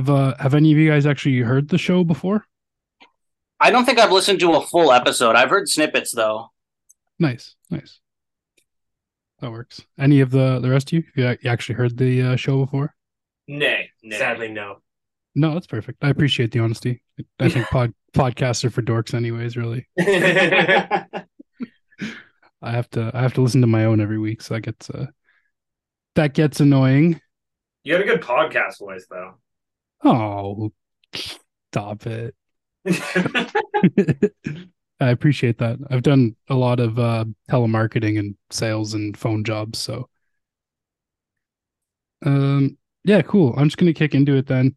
Have uh have any of you guys actually heard the show before? I don't think I've listened to a full episode. I've heard snippets though. Nice, nice. That works. Any of the the rest of you? You you actually heard the uh, show before? Nay, Nay. sadly no. No, that's perfect. I appreciate the honesty. I think pod podcasts are for dorks, anyways. Really, I have to I have to listen to my own every week, so that gets uh that gets annoying. you had a good podcast voice though. Oh, stop it. I appreciate that. I've done a lot of uh, telemarketing and sales and phone jobs, so um, yeah, cool. I'm just gonna kick into it then.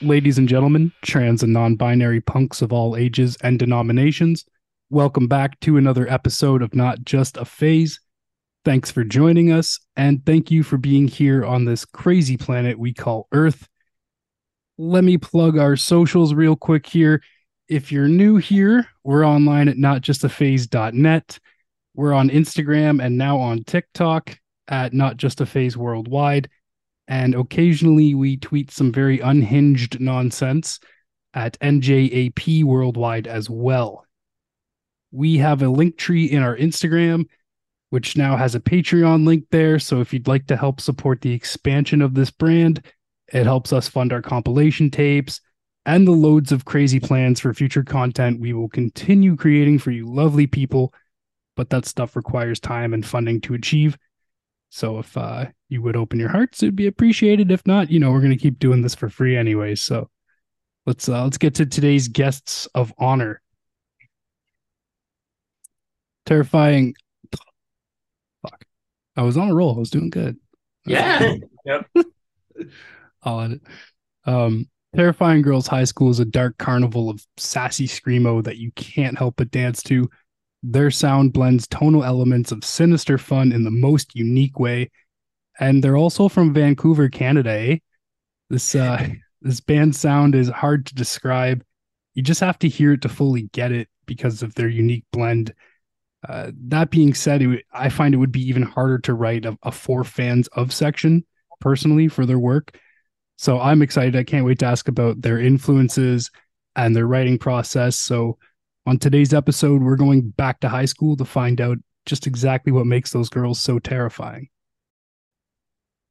Ladies and gentlemen, trans and non-binary punks of all ages and denominations, welcome back to another episode of Not Just a Phase. Thanks for joining us, and thank you for being here on this crazy planet we call Earth. Let me plug our socials real quick here. If you're new here, we're online at notjustaphase.net. We're on Instagram and now on TikTok at Not Just a Phase Worldwide. And occasionally we tweet some very unhinged nonsense at NJAP Worldwide as well. We have a Linktree in our Instagram which now has a Patreon link there. So if you'd like to help support the expansion of this brand, it helps us fund our compilation tapes and the loads of crazy plans for future content we will continue creating for you lovely people. But that stuff requires time and funding to achieve. So if uh, you would open your hearts, it'd be appreciated. If not, you know, we're to keep doing this for free anyway. So let's uh, let's get to today's guests of honor. Terrifying. I was on a roll. I was doing good. Yeah. I'll edit. Um, Terrifying Girls High School is a dark carnival of sassy screamo that you can't help but dance to. Their sound blends tonal elements of sinister fun in the most unique way. And they're also from Vancouver, Canada, eh? This uh this band's sound is hard to describe. You just have to hear it to fully get it because of their unique blend. Uh, that being said, it, I find it would be even harder to write a, a for fans of section personally for their work. So I'm excited. I can't wait to ask about their influences and their writing process. So on today's episode, we're going back to high school to find out just exactly what makes those girls so terrifying.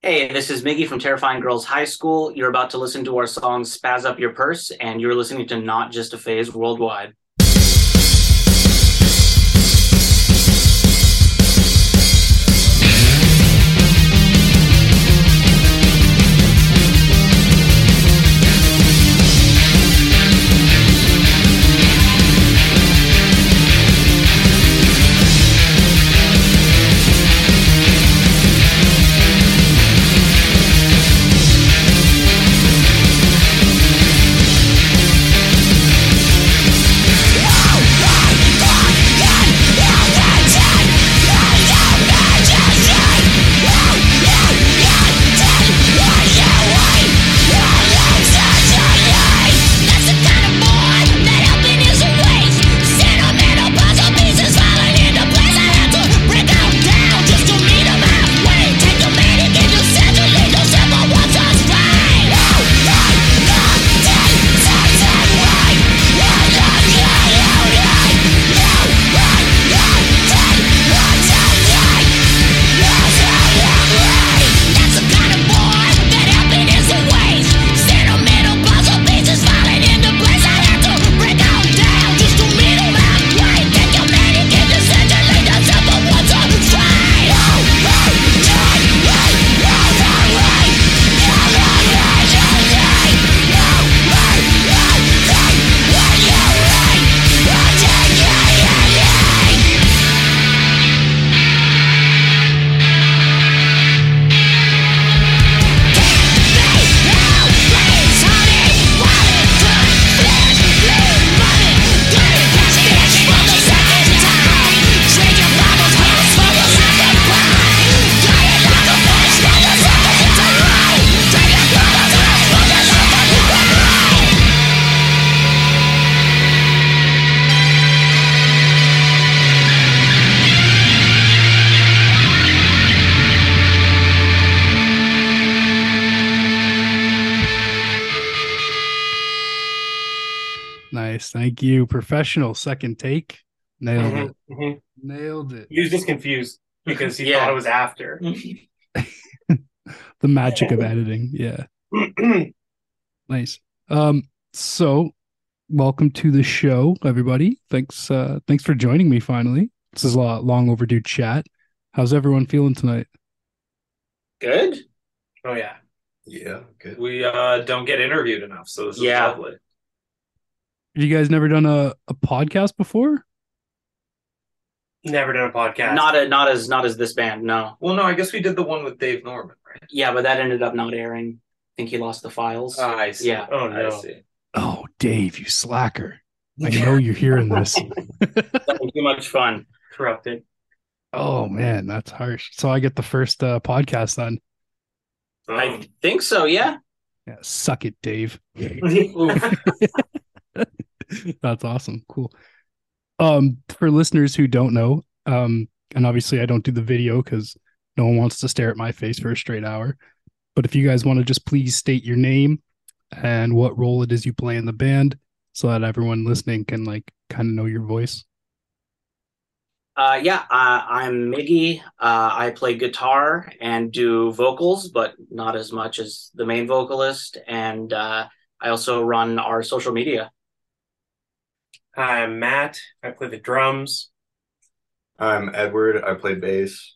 Hey, this is Miggy from Terrifying Girls High School. You're about to listen to our song Spaz Up Your Purse, and you're listening to Not Just a Phase Worldwide. Thank you. Professional second take. Nailed Mhm, it. mhm. Nailed it. He was just confused because he Yeah. thought it was after. The magic of editing. Yeah. Nice. Um, so welcome to the show, everybody. Thanks uh thanks for joining me finally. This is a lot long overdue chat. How's everyone feeling tonight? Good. oh yeah. Yeah, good. We uh don't get interviewed enough, so this is Yeah. lovely. Have you guys never done a, a podcast before? Never done a podcast. Not a, not as not as this band. No. Well, no, I guess we did the one with Dave Norman, right? Yeah, but that ended up not airing. I think he lost the files. Ah, I see. Yeah. Oh, I no. see. Oh, Dave, you slacker. I know you're hearing this. Having too much fun. corrupted. oh man, that's harsh. So I get the first uh, podcast then. Oh. I think so. Yeah. Yeah, suck it, Dave. That's awesome. Cool. Um, for listeners who don't know, um, and obviously I don't do the video because no one wants to stare at my face for a straight hour. But if you guys want to just please state your name and what role it is you play in the band, so that everyone listening can like kind of know your voice. Uh, yeah. Uh, I'm Miggy. Uh, I play guitar and do vocals, but not as much as the main vocalist. And uh, I also run our social media. Hi, I'm Matt. I play the drums. I'm Edward. I play bass.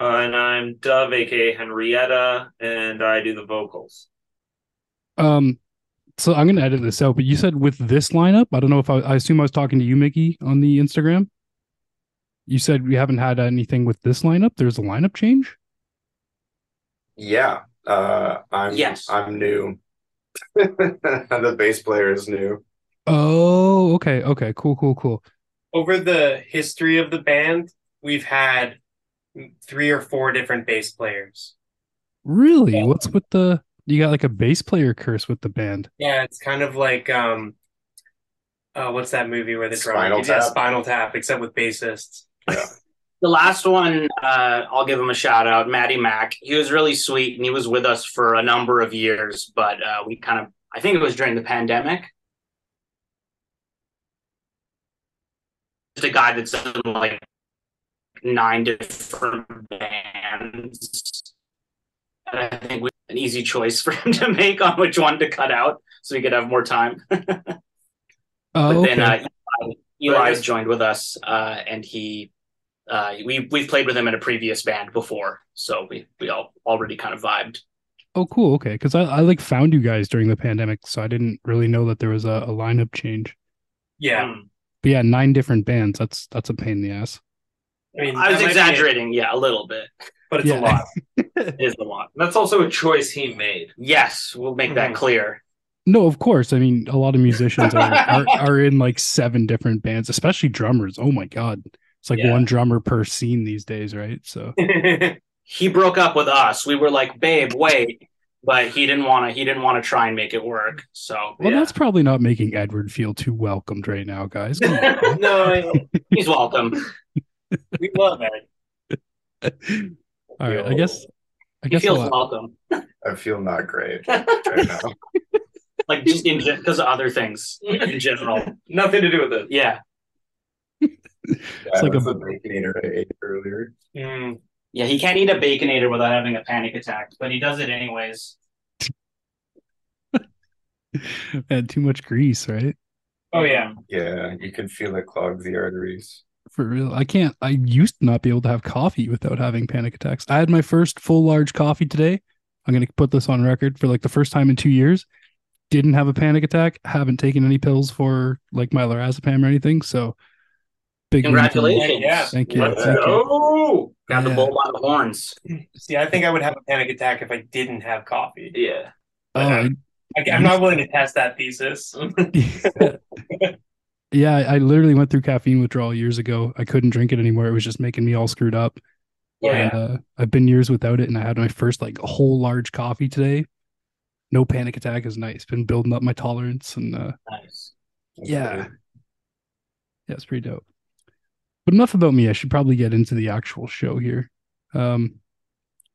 Uh, and I'm Dove, aka Henrietta, and I do the vocals. Um, so I'm gonna edit this out. But you said with this lineup, I don't know if I, I assume I was talking to you, Miggy, on the Instagram. You said we haven't had anything with this lineup. There's a lineup change. Yeah. Uh I'm Yes. I'm new. the bass player is new. Oh, okay, okay, cool, cool, cool. Over the history of the band, we've had three or four different bass players. Really? Yeah. What's with the you got like a bass player curse with the band? Yeah, it's kind of like um uh what's that movie where the drummer Spinal yeah, Tap? Spinal Tap, except with bassists. The last one, uh, I'll give him a shout out, Matty Mack. He was really sweet and he was with us for a number of years, but uh, we kind of, I think it was during the pandemic. A guy that's in like nine different bands. And I think we an easy choice for him to make on which one to cut out so we could have more time. Oh, But okay. then uh, Eli, Eli's joined with us, uh, and he uh, we we've played with him in a previous band before, so we we all already kind of vibed. oh, cool. Okay, because I, I like found you guys during the pandemic, so I didn't really know that there was a, a lineup change. Yeah. Mm. But yeah, nine different bands. That's that's a pain in the ass. I mean I was that might exaggerating, yeah, a little bit. but it's Yeah. a lot. It is a lot. That's also a choice he made. Yes, we'll make that Mhm. clear. No, of course. I mean, a lot of musicians are, are are in like seven different bands, especially drummers. Oh my god, it's like Yeah. one drummer per scene these days, right? So He broke up with us. We were like, "Babe, wait," but he didn't want to. He didn't want to try and make it work. So well, Yeah. that's probably not making Edward feel too welcomed right now, guys. No, he's welcome. we love it. All right, I guess I He guess feels welcome, I feel not great right now. like just in because of other things in general. Nothing to do with it. Yeah, Yeah, like like a- a baconator I ate earlier. Mm, yeah. He can't eat a baconator without having a panic attack, but he does it anyways. had too much grease, right? oh yeah. Yeah, you can feel it clog the arteries. For real. I can't I used to not be able to have coffee without having panic attacks. I had my first full large coffee today. I'm gonna put this on record for like the first time in two years. Didn't have a panic attack, haven't taken any pills for like my lorazepam or anything. So big win for me. Congratulations! Yeah. Thank you. Let's Thank you. Oh. Go. Got the Yeah. bull by the horns. See, I think I would have a panic attack if I didn't have coffee. Yeah. Oh, I- I, I'm not willing to test that thesis. yeah, I I literally went through caffeine withdrawal years ago. I couldn't drink it anymore. It was just making me all screwed up. Yeah. And uh, I've been years without it, and I had my first like whole large coffee today. No panic attack is nice. Been building up my tolerance, and uh, Nice. yeah, yeah, it's pretty dope. But enough about me. I should probably get into the actual show here. Um,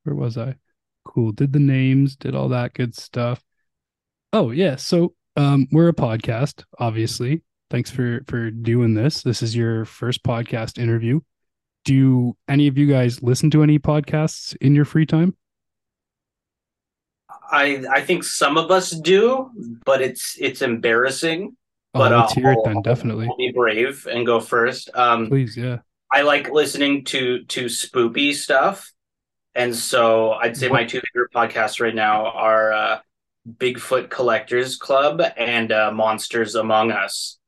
where was I? Cool. Did the names, did all that good stuff. Oh yeah. So Um, we're a podcast, obviously. Thanks for for doing this. This is your first podcast interview. Do any of you guys listen to any podcasts in your free time? I I think some of us do, but it's it's embarrassing. Oh, But let's uh, hear it then, definitely. I'll be brave and go first. Um, Please, yeah. I like listening to to spoopy stuff, and so I'd say my two favorite podcasts right now are uh, Bigfoot Collectors Club and uh, Monsters Among Us,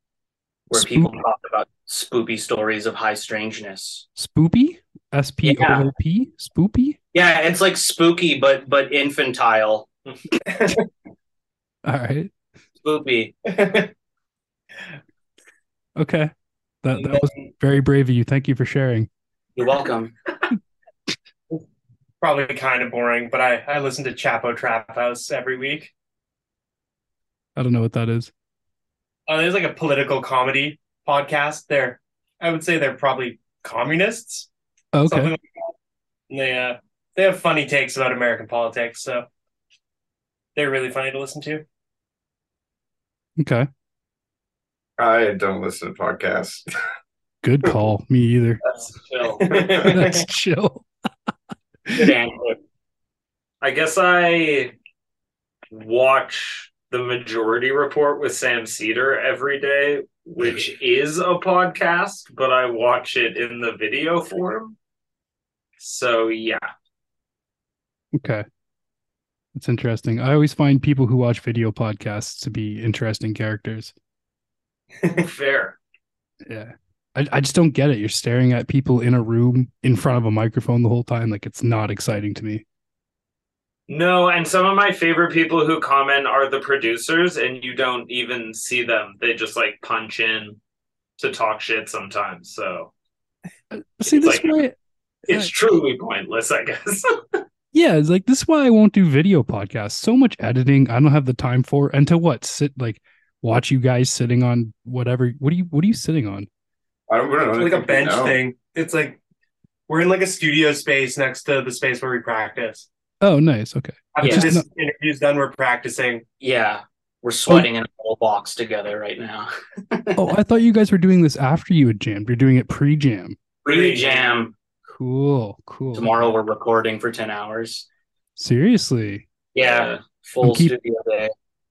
where people talk about spoopy stories of high strangeness. Spoopy? S P O O P? Spoopy? Yeah, it's like spooky, but but infantile. All right. Spoopy. Okay. That that was very brave of you. Thank you for sharing. You're welcome. Probably kind of boring, but I, I listen to Chapo Trap House every week. I don't know what that is. Uh, there's like a political comedy podcast. They're, I would say they're probably communists. Okay. like. And they uh, they have funny takes about American politics, so they're really funny to listen to. Okay. I don't listen to podcasts. Good call. Me either. That's chill. That's chill. Good answer. I guess I watch the Majority Report with Sam Seder every day, which is a podcast, but I watch it in the video form. So yeah, Okay. That's interesting. I always find people who watch video podcasts to be interesting characters. fair. Yeah. I, I just don't get it. You're staring at people in a room in front of a microphone the whole time. Like it's not exciting to me. No, and some of my favorite people who comment are the producers, and you don't even see them. They just like punch in to talk shit sometimes. So uh, See, It's this like- way, it's uh, truly pointless, I guess. yeah, it's like this is why I won't do video podcasts. So much editing I don't have the time for. And to what? Sit like watch you guys sitting on whatever. What are you what are you sitting on? I don't, we don't know like a bench now. thing. It's like we're in like a studio space next to the space where we practice. Oh, nice. Okay. After Yeah. Just this not- interview's done, we're practicing. Yeah, we're sweating in a little box together right now. Oh, I thought you guys were doing this after you had jammed. You're doing it pre-jam. Pre jam. Cool. Cool. Tomorrow we're recording for 10 hours. Seriously. Yeah, full keep- studio day.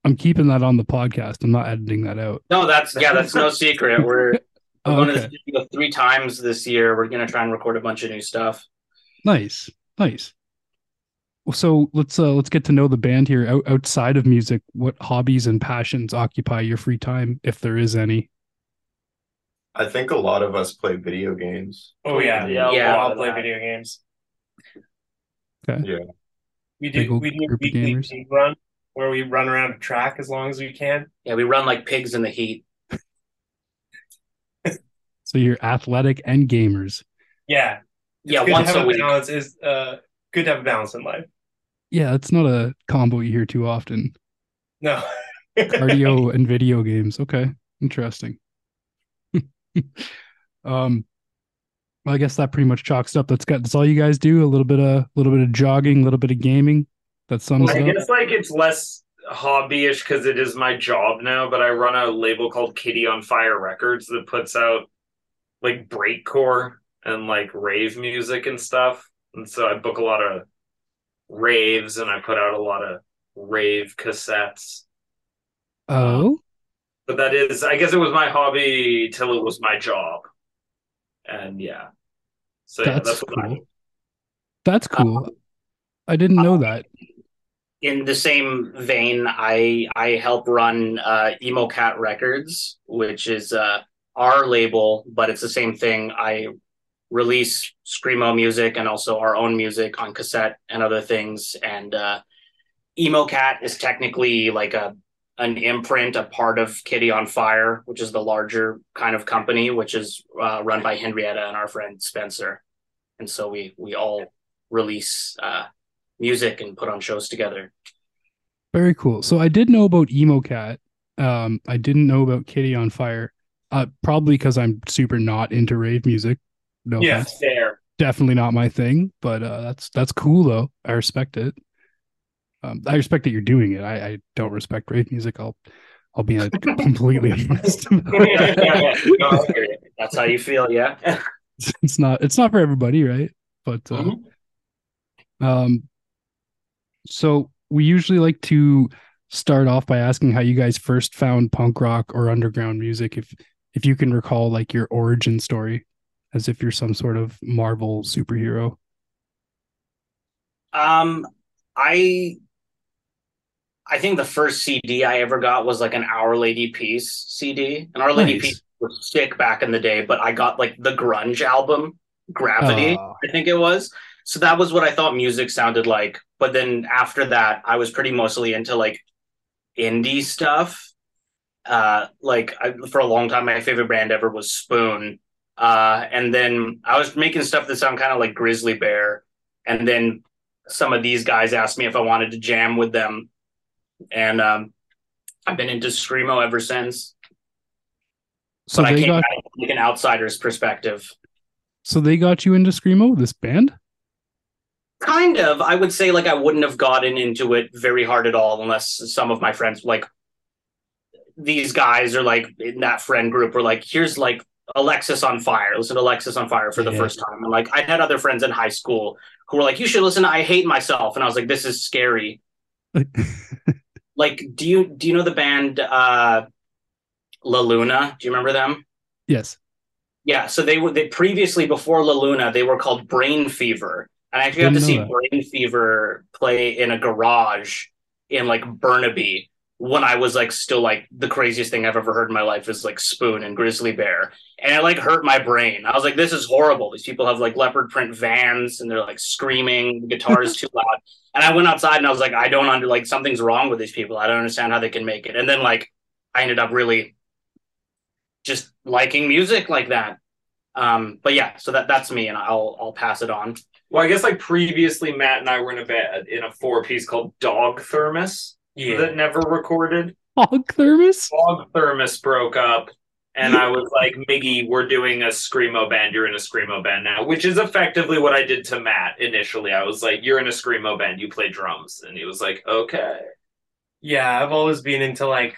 I'm keeping that on the podcast. I'm not editing that out. No, that's yeah, that's no secret. We're, we're Oh, going to okay. the studio three times this year. We're gonna try and record a bunch of new stuff. Nice. Nice. Well, So let's uh let's get to know the band here. Out, outside of music, what hobbies and passions occupy your free time, if there is any? I think a lot of us play video games. Oh yeah, Yeah, Yeah. we all play video games. Okay. Yeah. We do old we do a group weekly gamers. run where we run around a track as long as we can. Yeah, we run like pigs in the heat. So you're athletic and gamers. Yeah, Yeah, good to once have a week. balance is uh good to have a balance in life. Yeah, it's not a combo you hear too often. No, Cardio and video games. Okay. Interesting. um well, I guess that pretty much chalks up. That's got that's all you guys do. A little bit of a little bit of jogging, a little bit of gaming. That sums I up. guess like it's less hobbyish because it is my job now, but I run a label called Kitty on Fire Records that puts out like breakcore and like rave music and stuff. And so I book a lot of raves and I put out a lot of rave cassettes. Oh, um, But that is I guess it was my hobby till it was my job. And yeah. So yeah, That's that's what I cool. that's cool. Uh, I didn't know uh, that. In the same vein, I I help run uh, Emo Cat Records, which is uh, our label, but it's the same thing. I release screamo music and also our own music on cassette and other things. And uh, Emo Cat is technically like a an imprint, a part of Kitty on Fire, which is the larger kind of company, which is uh, run by Henrietta and our friend Spencer. And so we we all release uh, music and put on shows together. Very cool. So I did know about Emo Cat. Um, I didn't know about Kitty on Fire. Uh, probably because I'm super not into rave music. No Yeah. offense. Fair. definitely not my thing, but uh, that's that's cool though. I respect it. Um, I respect that you're doing it. I, I don't respect rave music. I'll I'll be completely honest. No, That's how you feel, yeah. it's not it's not for everybody, right? But uh, Mhm. um, so we usually like to start off by asking how you guys first found punk rock or underground music. If if you can recall, like your origin story, as if you're some sort of Marvel superhero. Um, I I think the first CD I ever got was like an Our Lady Peace CD. And Our Lady Nice. Peace was sick back in the day, but I got like the grunge album, Gravity, Oh. I think it was. So that was what I thought music sounded like. But then after that, I was pretty mostly into like indie stuff. Uh, like I, for a long time, my favorite band ever was Spoon. Uh, and then I was making stuff that sound kind of like Grizzly Bear. And then some of these guys asked me if I wanted to jam with them, and um, I've been into screamo ever since. So but I came got at it like an outsider's perspective. so they got you into screamo. This band. Kind of, I would say like I wouldn't have gotten into it very hard at all unless some of my friends like these guys are like in that friend group were like, here's like Alexisonfire. Listen to Alexisonfire for the Yeah. first time. And like I'd had other friends in high school who were like, you should listen to I Hate Myself. And I was like, this is scary. Like, do you do you know the band uh La Luna? Do you remember them? yes. Yeah, so they were they previously before La Luna, they were called Brain Fever. And I actually got to see know Brain Fever play in a garage in like Burnaby when I was like still like the craziest thing I've ever heard in my life is like Spoon and Grizzly Bear. And it like hurt my brain. I was like, this is horrible. These people have like leopard print vans and they're like screaming, the guitar is too loud. And I went outside and I was like, I don't under like something's wrong with these people. I don't understand how they can make it. And then like I ended up really just liking music like that. Um, but yeah, so that that's me, and I'll I'll pass it on. Well, I guess like previously, Matt and I were in a band in a four piece called Dog Thermos Yeah. that never recorded. Dog thermos. Dog Thermos broke up, and I was like, Miggy, we're doing a screamo band. You're in a screamo band now, which is effectively what I did to Matt initially. I was like, you're in a screamo band. You play drums, and he was like, okay. Yeah, I've always been into like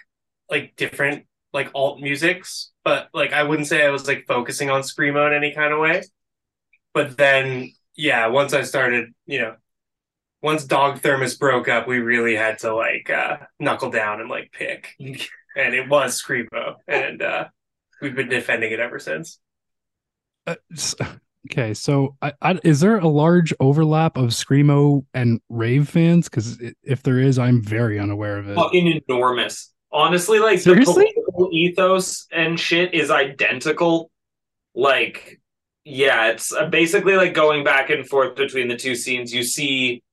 like different like alt musics, but like I wouldn't say I was like focusing on screamo in any kind of way. But then yeah, once I started, you know, once Dog Thermos broke up, we really had to like uh knuckle down and like pick. and it was screamo and uh we've been defending it ever since. Uh, s- okay, so I, I, is there a large overlap of screamo and rave fans? Because if there is, I'm very unaware of it. Fucking enormous. Honestly, like Seriously? the political ethos and shit is identical. Like, yeah, it's uh, basically like going back and forth between the two scenes. You see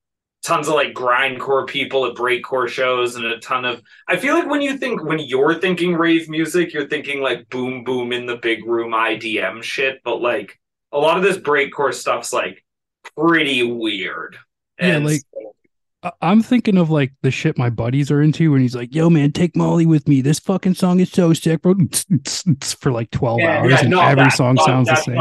tons of like grindcore people at breakcore shows and a ton of I feel like when you think when you're thinking rave music, you're thinking like boom boom in the big room IDM shit, but like a lot of this breakcore stuff's like pretty weird. Yeah, And like- so- I- I'm thinking of like the shit my buddies are into, and he's like, "Yo, man, take Molly with me. This fucking song is so sick, bro." For like 12 Yeah, hours, yeah, and every that's song not- sounds the same.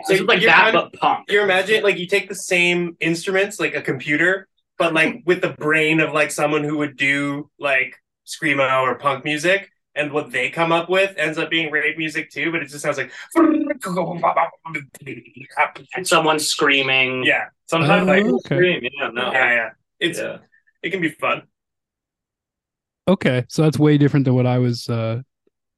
Not what- yeah. So it's like you're that, kind of- but punk. You imagine like you take the same instruments, like a computer, but like with the brain of like someone who would do like screamo or punk music, and what they come up with ends up being rave music too. But it just sounds like someone screaming. Yeah, sometimes Oh, I okay. scream. Yeah, no, yeah, yeah. It's yeah. it can be fun. Okay, so that's way different than what I was, uh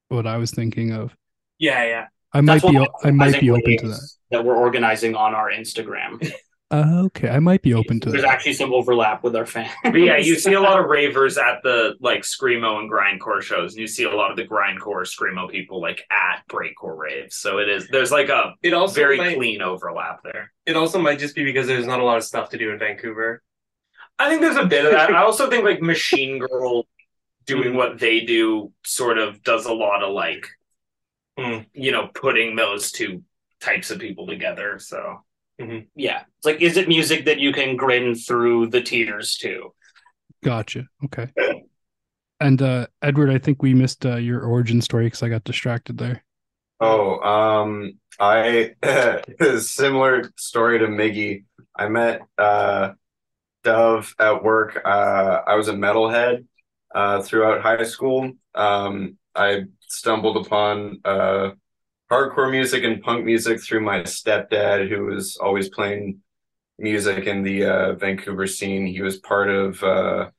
what I was thinking of. Yeah, yeah. I might be, why o- I might be open to that. That we're organizing on our Instagram. Uh, okay, I might be open to There's that. There's actually some overlap with our fans. But yeah, you see a lot of ravers at the like screamo and grindcore shows, and you see a lot of the grindcore screamo people like at breakcore raves. So it is there's like a It also very might, clean overlap there. it also might just be because there's not a lot of stuff to do in Vancouver. I think there's a bit of that. I also think like Machine Girl doing what they do sort of does a lot of like Mm. You know putting those two types of people together. So yeah, it's like, is it music that you can grin through the tears to? Gotcha. Okay. And uh Edward, I think we missed uh, your origin story because I got distracted there. Oh, um, I similar story to Miggy. I met uh Dove at work. Uh, I was a metalhead, uh, throughout high school. Um, I stumbled upon uh, hardcore music and punk music through my stepdad, who was always playing music in the uh, Vancouver scene. He was part of uh,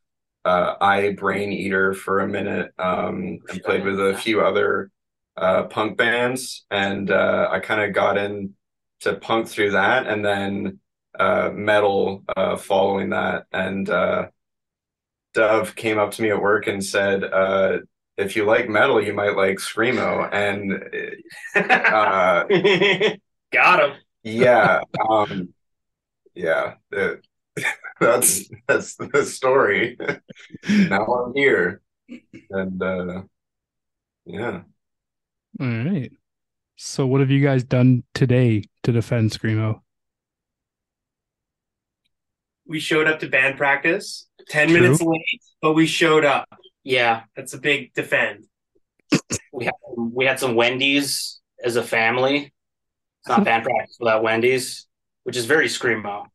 uh, I Brain Eater for a minute um, and played with a few other uh, punk bands. And uh, I kind of got into punk through that and then uh, metal uh, following that. And uh, Dove came up to me at work and said, uh, if you like metal, you might like Screamo. And uh, Got him. yeah, um, yeah, it- that's that's the story. now I'm here, and uh, yeah. All right. So, what have you guys done today to defend Screamo? we showed up to band practice 10 True. minutes late, but we showed up. Yeah, That's a big defend. we had we had some Wendy's as a family. It's not band practice without Wendy's, which is very screamo.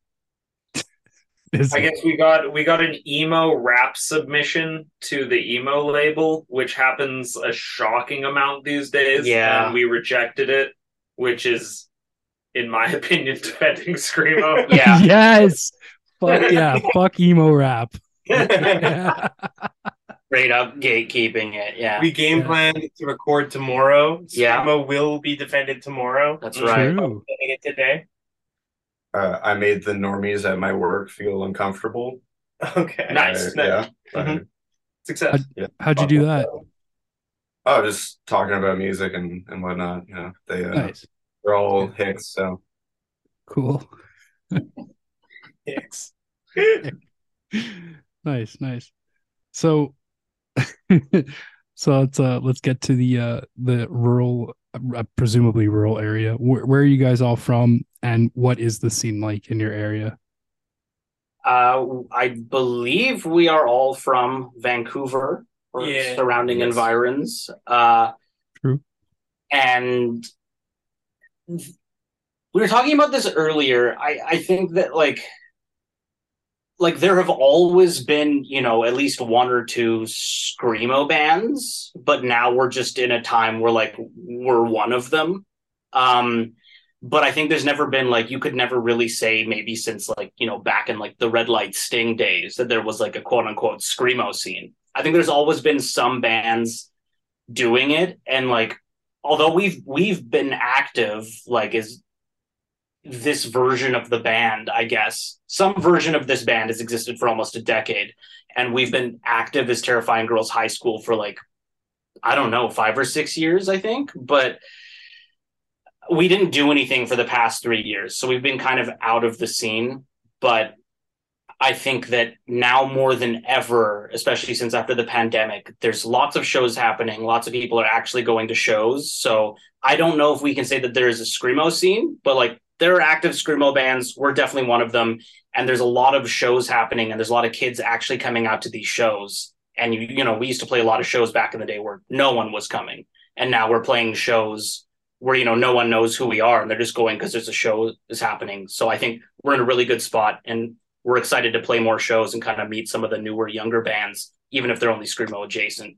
Is I guess we got we got an emo rap submission to the emo label, which happens a shocking amount these days. Yeah. and we rejected it, which is, in my opinion, defending screamo. Yeah, yes. Fuck yeah. Fuck emo rap. Yeah. straight up gatekeeping it. Yeah, We game Yeah. planned to record tomorrow. Yeah. Screamo will be defended tomorrow. That's right. True. Getting it today. Uh, I made the normies at my work feel uncomfortable. Okay. Nice. Uh, yeah. Mhm. Success. How'd you do that? Oh, just talking about music and, and whatnot. You know, they uh, Nice. they're all hicks. So Cool. Hicks. nice, nice. So, so let's uh let's get to the uh the rural, uh, presumably rural area. Where, where are you guys all from, and what is the scene like in your area? Uh, I believe we are all from Vancouver or Yeah. surrounding Yes. environs. Uh, True. And we were talking about this earlier. I, I think that like like there have always been, you know, at least one or two screamo bands, but now we're just in a time where like we're one of them. Um but I think there's never been like you could never really say maybe since like you know back in like the red light sting days that there was like a quote unquote screamo scene. I think there's always been some bands doing it, and like although we've we've been active like is this version of the band, I guess some version of this band has existed for almost a decade, and we've been active as Terrifying Girls High School for like I don't know five or six years, I think, but we didn't do anything for the past three years. So we've been kind of out of the scene. But I think that now more than ever, especially since after the pandemic, there's lots of shows happening. Lots of people are actually going to shows. So I don't know if we can say that there is a Screamo scene, but like there are active Screamo bands. We're definitely one of them. And there's a lot of shows happening and there's a lot of kids actually coming out to these shows. And you, you know, we used to play a lot of shows back in the day where no one was coming. And now we're playing shows where you know no one knows who we are and they're just going because there's a show is happening so i think we're in a really good spot and we're excited to play more shows and kind of meet some of the newer younger bands even if they're only screamo adjacent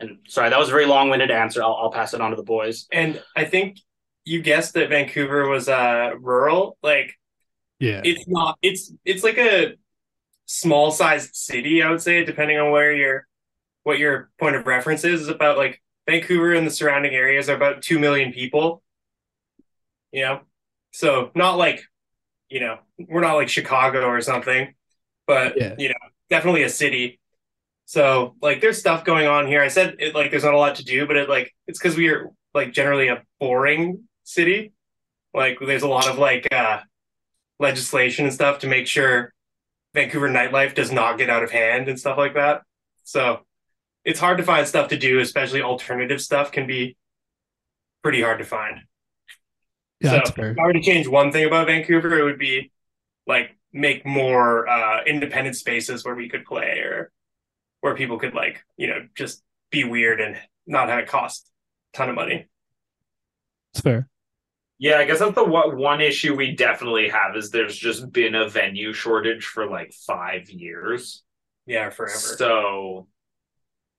and sorry that was a very long-winded answer i'll, I'll pass it on to the boys And I think you guessed that Vancouver was uh rural. Like Yeah. it's not it's it's like a small sized city, I would say, depending on where your what your point of reference is, is about like Vancouver and the surrounding areas are about two million people. You know? So not like, you know, we're not like Chicago or something, but Yeah. you know, definitely a city. So like there's stuff going on here. I said it like there's not a lot to do, but it like it's because we are like generally a boring city. Like there's a lot of like uh legislation and stuff to make sure Vancouver nightlife does not get out of hand and stuff like that. So it's hard to find stuff to do, especially alternative stuff can be pretty hard to find. Yeah, so that's fair. if I were to change one thing about Vancouver, it would be like make more uh, independent spaces where we could play or where people could like, you know, just be weird and not have it cost a ton of money. It's fair. Yeah, I guess that's the one, one issue we definitely have is there's just been a venue shortage for like five years. Yeah, forever. So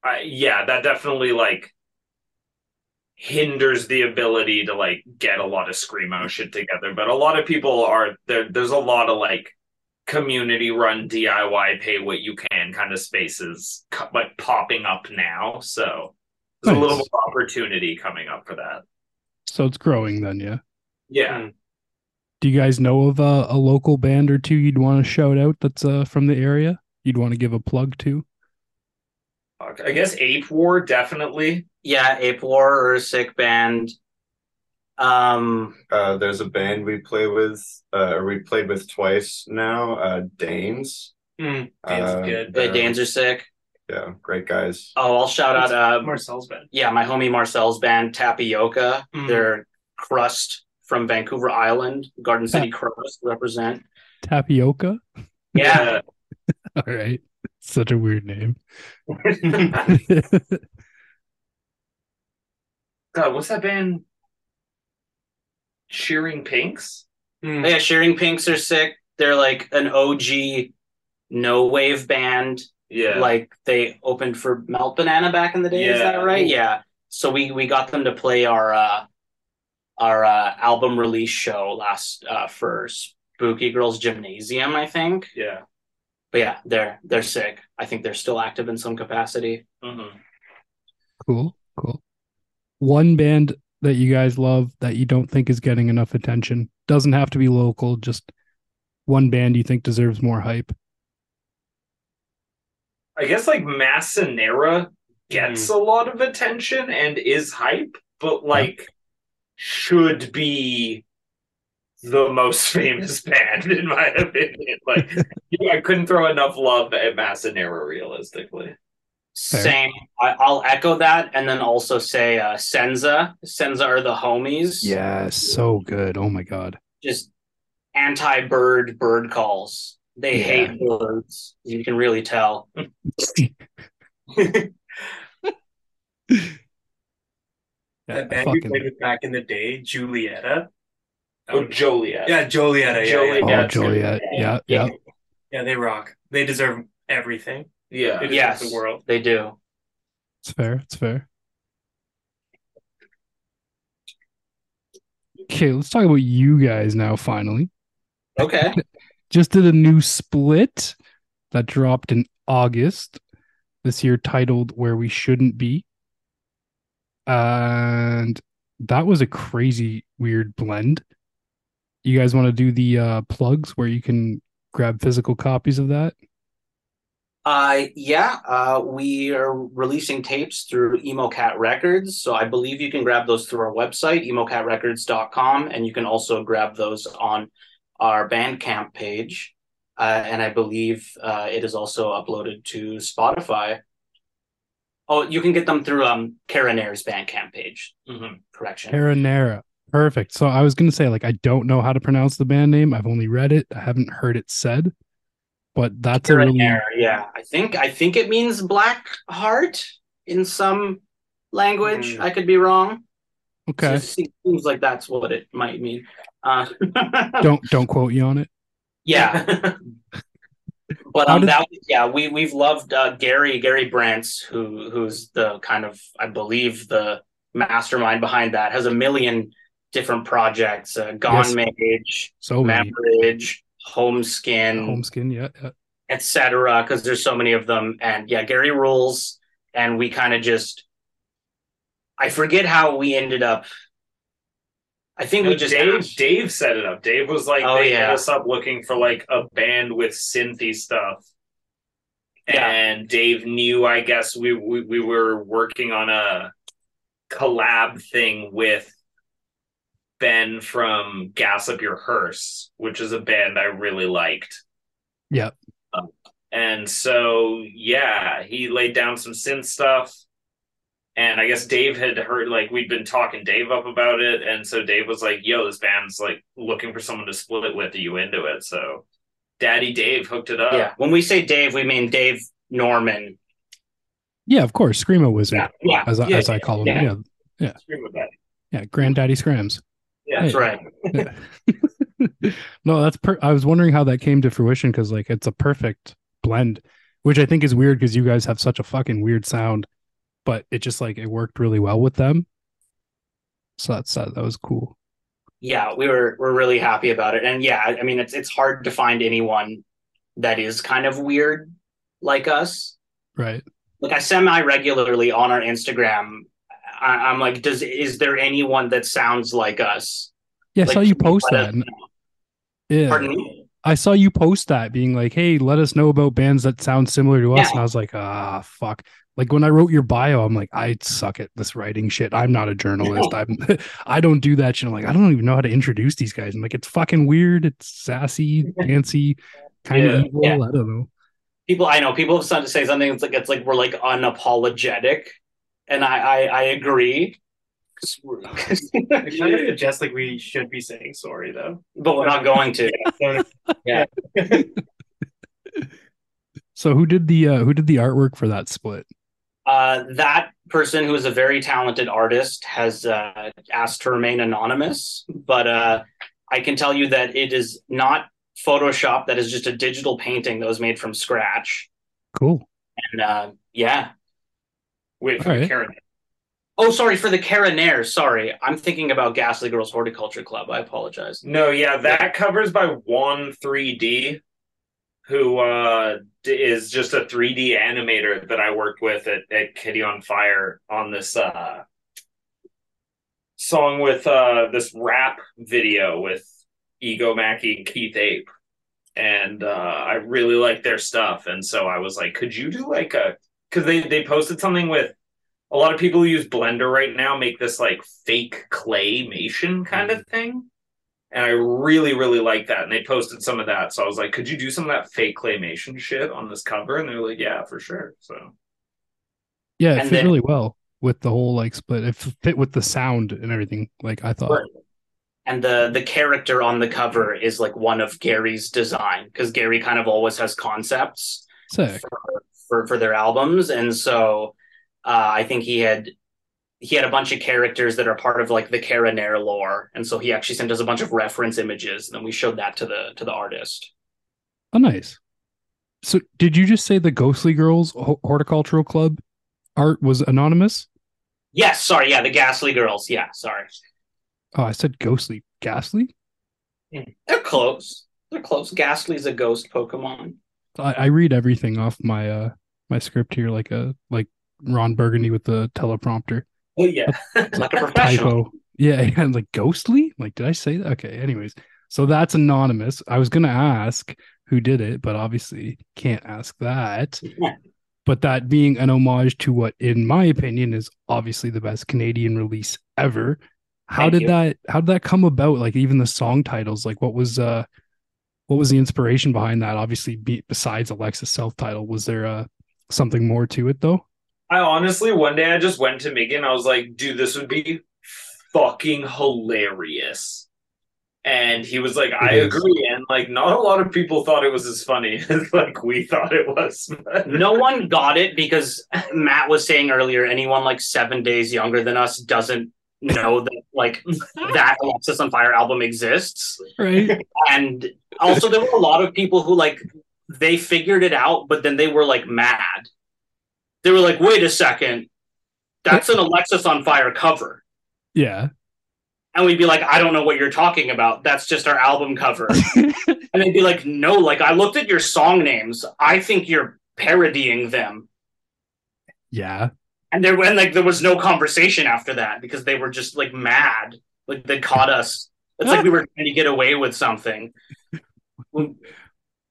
I, yeah, that definitely like hinders the ability to like get a lot of screamo mm-hmm. shit together. But a lot of people are there. There's a lot of like community run DIY pay what you can kind of spaces like popping up now. So there's a little Nice. opportunity coming up for that. So it's growing then, yeah. Yeah. Do you guys know of a, a local band or two you'd want to shout out that's uh, from the area? You'd want to give a plug to? I guess Ape War definitely. Yeah, Ape War or a sick band. Um, Uh, there's a band we play with, uh, or we played with twice now. Uh, Danes. Mm, Dane's Uh, good. the Danes are sick. Yeah, great guys. Oh, I'll shout out. Uh, Marcel's band. yeah, my homie Marcel's band Tapioca. Mhm. They're crust from Vancouver Island. Garden City Crust represent. Tapioca? Yeah, All right. Such a weird name. God, what's that band? Shearing Pinks. Mm. yeah. Shearing Pinks are sick. They're like an OG no wave band. Yeah. Like they opened for Melt Banana back in the day. Is that right? Yeah. So we we got them to play our uh our uh, album release show last uh for Spooky Girls Gymnasium, I think. yeah. But yeah, they're they're sick. I think they're still active in some capacity. Mm-hmm. Cool. Cool. One band that you guys love that you don't think is getting enough attention. Doesn't have to be local, just one band you think deserves more hype. I guess like Massa Nera gets a lot of attention and is hype, but like should be the most famous band in my opinion. Like yeah, I couldn't throw enough love at Massa Nera realistically. Fair. Same. I, I'll echo that, and then also say uh, Senza. Senza are the homies. Yeah, so good. Oh my god. Just anti-bird bird calls. They Yeah. hate birds. You can really tell. Yeah, That band we fucking- played with back in the day, Julietta. Oh, oh Joliet. Yeah, Jolieta. Yeah, Joliet. oh, yeah. that's good. Joliet. Yeah, yeah. yeah, they rock. They deserve everything. Yeah. They deserve Yes. the world. They do. It's fair. It's fair. Okay, let's talk about you guys now, finally. Okay. Just did a new split that dropped in August this year titled Where We Shouldn't Be. And that was a crazy, weird blend. You guys want to do the uh, plugs where you can grab physical copies of that? Uh, yeah, uh, we are releasing tapes through EmoCat Records. So I believe you can grab those through our website, emocatrecords.com, and you can also grab those on our Bandcamp page. Uh, and I believe uh, it is also uploaded to Spotify. Oh, you can get them through um Cara Neir's Bandcamp page. Mhm. Correction. Marinara. Perfect. So I was going to say, like, I don't know how to pronounce the band name. I've only read it. I haven't heard it said, but that's a really yeah. I think I think it means black heart in some language. Mm. I could be wrong. okay. It seems like that's what it might mean. Uh, Don't don't quote you on it. yeah, but um, that yeah, we we've loved uh, Gary Garry Brents, who who's the kind of I believe the mastermind behind that, has a million different projects. Uh, Gone Yes. Mage, So. Marriage, Homeskin, Homeskin, yeah, yeah. etc. Because there's so many of them, and yeah, Gary rules, and we kind of just. I forget how we ended up. I think we just Dave asked- Dave set it up. Dave was like Oh, they yeah. hit us up looking for like a band with synthy stuff. Yeah. And Dave knew I guess we, we we were working on a collab thing with Ben from Gas Up Your Hearse, which is a band I really liked. Yep. Um, and so yeah, he laid down some synth stuff. And I guess Dave had heard like we'd been talking Dave up about it, and so Dave was like, "Yo, this band's like looking for someone to split it with. Are you into it?" So, Daddy Dave hooked it up. Yeah, when we say Dave, we mean Dave Norman. Yeah, of course. Screamo Wizard, Yeah, yeah, as I, yeah, as I call him. yeah. Yeah. Scream with Daddy. Yeah. Granddaddy Scrams. Yeah, that's right. no, that's per I was wondering how that came to fruition because like it's a perfect blend, which I think is weird because you guys have such a fucking weird sound. But it just like it worked really well with them. So that's that, that was cool. yeah, we were we're really happy about it. And yeah, I I mean it's it's hard to find anyone that is kind of weird like us. Right. Like I semi regularly on our Instagram, I, I'm like, does is there anyone that sounds like us? Yeah, I Like, saw you post that. us and- know? Yeah. Pardon me. I saw you post that being like, "Hey, let us know about bands that sound similar to us." Yeah. And I was like, "Ah, fuck." Like when I wrote your bio, I'm like, "I suck at this writing shit. I'm not a journalist. I'm I don't do that shit." I'm like, "I don't even know how to introduce these guys." I'm like, "It's fucking weird. It's sassy, fancy, kind Yeah. of evil. Yeah. I don't know." People I know people have started to say something. It's like it's like we're like unapologetic, and I I, I agree. 'Cause we're- kind of suggests like we should be saying sorry though. but we're not going to. yeah. So who did the uh, who did the artwork for that split? Uh, that person who is a very talented artist has uh, asked to remain anonymous, but uh, I can tell you that it is not Photoshop. That is just a digital painting that was made from scratch. Cool. And uh, yeah. Wait for right. Karen. Oh, sorry for the Cara Neir. Sorry, I'm thinking about Ghastly Girls Horticulture Club. I apologize. No, yeah, that covers by One 3D, who uh, d- is just a 3D animator that I worked with at, at Kitty on Fire on this uh, song with uh, this rap video with Ego Mackey and Keith Ape. And uh, I really like their stuff. And so I was like, could you do like a. Because they, they posted something with a lot of people who use Blender right now make this like fake claymation kind of thing. And I really, really like that. And they posted some of that. So I was like, could you do some of that fake claymation shit on this cover? And they're like, yeah, for sure. So Yeah, it And fit then- really well with the whole like split. It fit with the sound and everything. Like I thought. Right. And the the character on the cover is like one of Garry's design because Gary kind of always has concepts for, for for their albums, and so uh, I think he had he had a bunch of characters that are part of like the Cara Neir lore, and so he actually sent us a bunch of reference images, and then we showed that to the to the artist. Oh, nice. So, did you just say the Ghostly Girls Horticultural Club art was anonymous? Yes, sorry, yeah, the Ghastly Girls. Yeah, sorry, Oh, I said ghostly. Ghastly? they're close. They're close. Ghastly's a ghost Pokemon. I, I read everything off my uh my script here like a like Ron Burgundy with the teleprompter. Oh yeah. Like a professional. Typo. Yeah, and like ghostly? Like, did I say that? Okay, anyways. So that's anonymous. I was gonna ask who did it, but obviously can't ask that. but that being an homage to what, in my opinion, is obviously the best Canadian release ever. How Thank did you. that how did that come about? Like even the song titles, like what was uh what was the inspiration behind that? Obviously, be, besides Alexa's self title, was there uh something more to it though? I honestly, one day I just went to Miggy. I was like, dude, this would be fucking hilarious. And he was like, I is. agree. And like, not a lot of people thought it was as funny as like we thought it was. no one got it because Matt was saying earlier, anyone like seven days younger than us doesn't know that like that Alexisonfire album exists. Right. And also there were a lot of people who like they figured it out, but then they were like mad. They were like, wait a second, that's an Alexisonfire cover. yeah. And we'd be like, I don't know what you're talking about. That's just our album cover. and they'd be like, no, like I looked at your song names. I think you're parodying them. Yeah. And there and like there was no conversation after that because they were just like mad. Like they caught us. It's like we were trying to get away with something.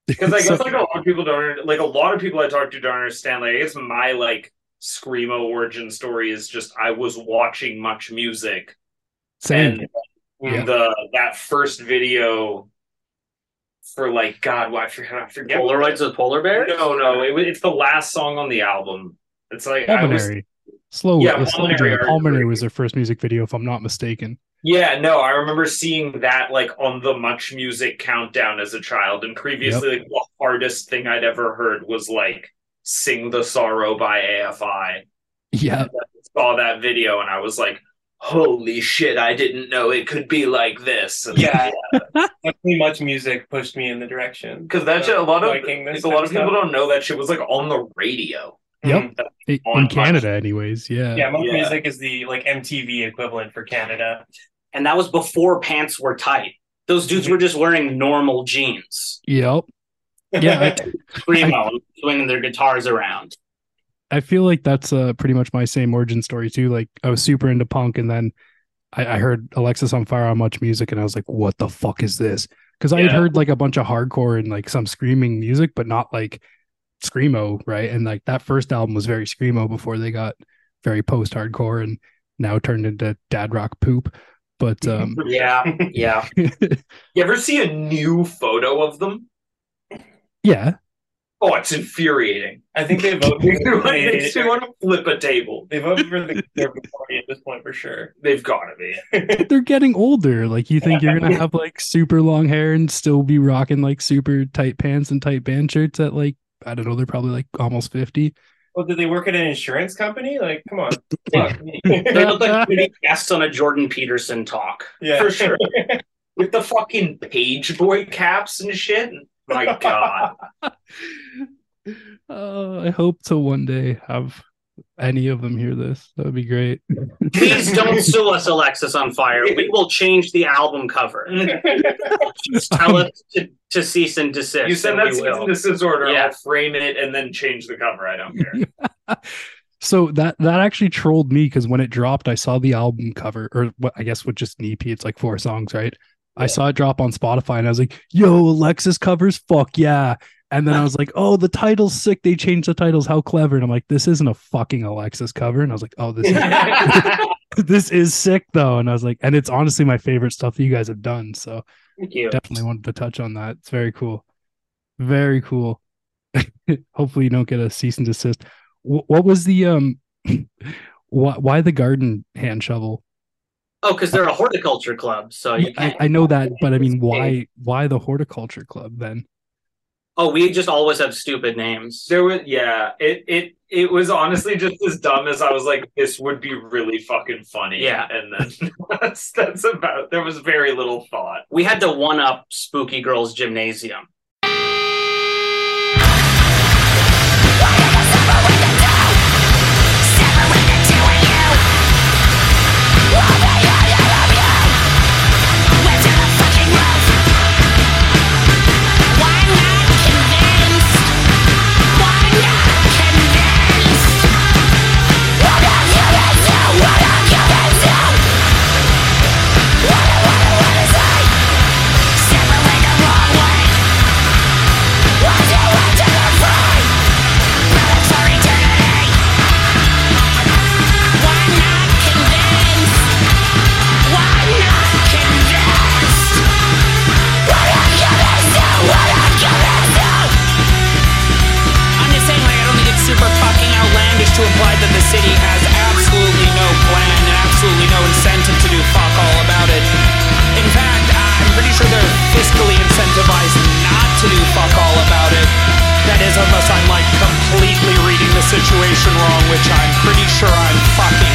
Because I guess So- like a lot of people don't like a lot of people I talk to don't understand. Like I guess my like screamo origin story is just I was watching much music same. and Yeah. the that first video for like God, what I forget I forget Polaroids with polar bears? No, no, it, it's the last song on the album. It's like I was, Pulmonary. Slow, Yeah, uh, Pulmonary Pulmonary was their first music video, if I'm not mistaken. Yeah, no, I remember seeing that like on the Much Music countdown as a child, and previously like, the hardest thing I'd ever heard was like "Sing the Sorrow" by AFI. Yeah, I Saw that video and I was like, "Holy shit! I didn't know it could be like this." And- Yeah, definitely much music pushed me in the direction. Because that shit, a lot of this a lot of people stuff. don't know that shit was like on the radio. Yep. In On Canada, anyways. Yeah. Yeah, Much Yeah. Music is the like MTV equivalent for Canada. And that was before pants were tight. Those dudes were just wearing normal jeans, Yep. Yeah. I, primo, swinging their guitars around. I feel like that's uh, pretty much my same origin story too. Like I was super into punk, and then I, I heard Alexisonfire on Much Music, and I was like, "What the fuck is this?" Because I had heard like a bunch of hardcore and like some screaming music, but not like screamo, right? And like that first album was very screamo before they got very post hardcore and now turned into dad rock poop. But um, Yeah, yeah. You ever see a new photo of them? yeah, Oh, it's infuriating. I think they vote. Makes me for want- makes me the, want to flip a table. they vote for the Conservative Party at this point for sure. They've got to be. they're getting older. Like you think you're gonna have like super long hair and still be rocking like super tight pants and tight band shirts at like I don't know, they're probably like almost fifty. Well, did they work at an insurance company? Like, come on. They look like pretty guests on a Jordan Peterson talk. yeah, For sure. With the fucking page boy caps and shit. My God. Uh, I hope to one day have any of them hear this. That would be great. Please don't sue us, Alexisonfire. We will change the album cover. Just tell us to, to cease and desist. You said and that we cease will. and desist order. Yeah. I'll frame it and then change the cover. I don't care. So that that actually trolled me because when it dropped, I saw the album cover, or what I guess with just an EP, it's like four songs, right? I saw it drop on Spotify, and I was like, "Yo, Alexis covers, fuck yeah!" And then I was like, "Oh, the title's sick. They changed the titles. How clever!" And I'm like, "This isn't a fucking Alexis cover." And I was like, "Oh, this is this is sick though." And I was like, "And it's honestly my favorite stuff that you guys have done." So Thank you. definitely wanted to touch on that. It's very cool, very cool. Hopefully, you don't get a cease and desist. Wh- What was the um? Why, why the garden hand shovel? Oh, because they're a horticulture club. So you I. I know that, but I mean, why why the horticulture club then? Oh, we just always have stupid names. There was yeah, it it it was honestly just as dumb as I was like, this would be really fucking funny. Yeah. And then that's that's about there was very little thought. We had to one up Spooky Girls Gymnasium. Situation wrong, which I'm pretty sure I'm fucking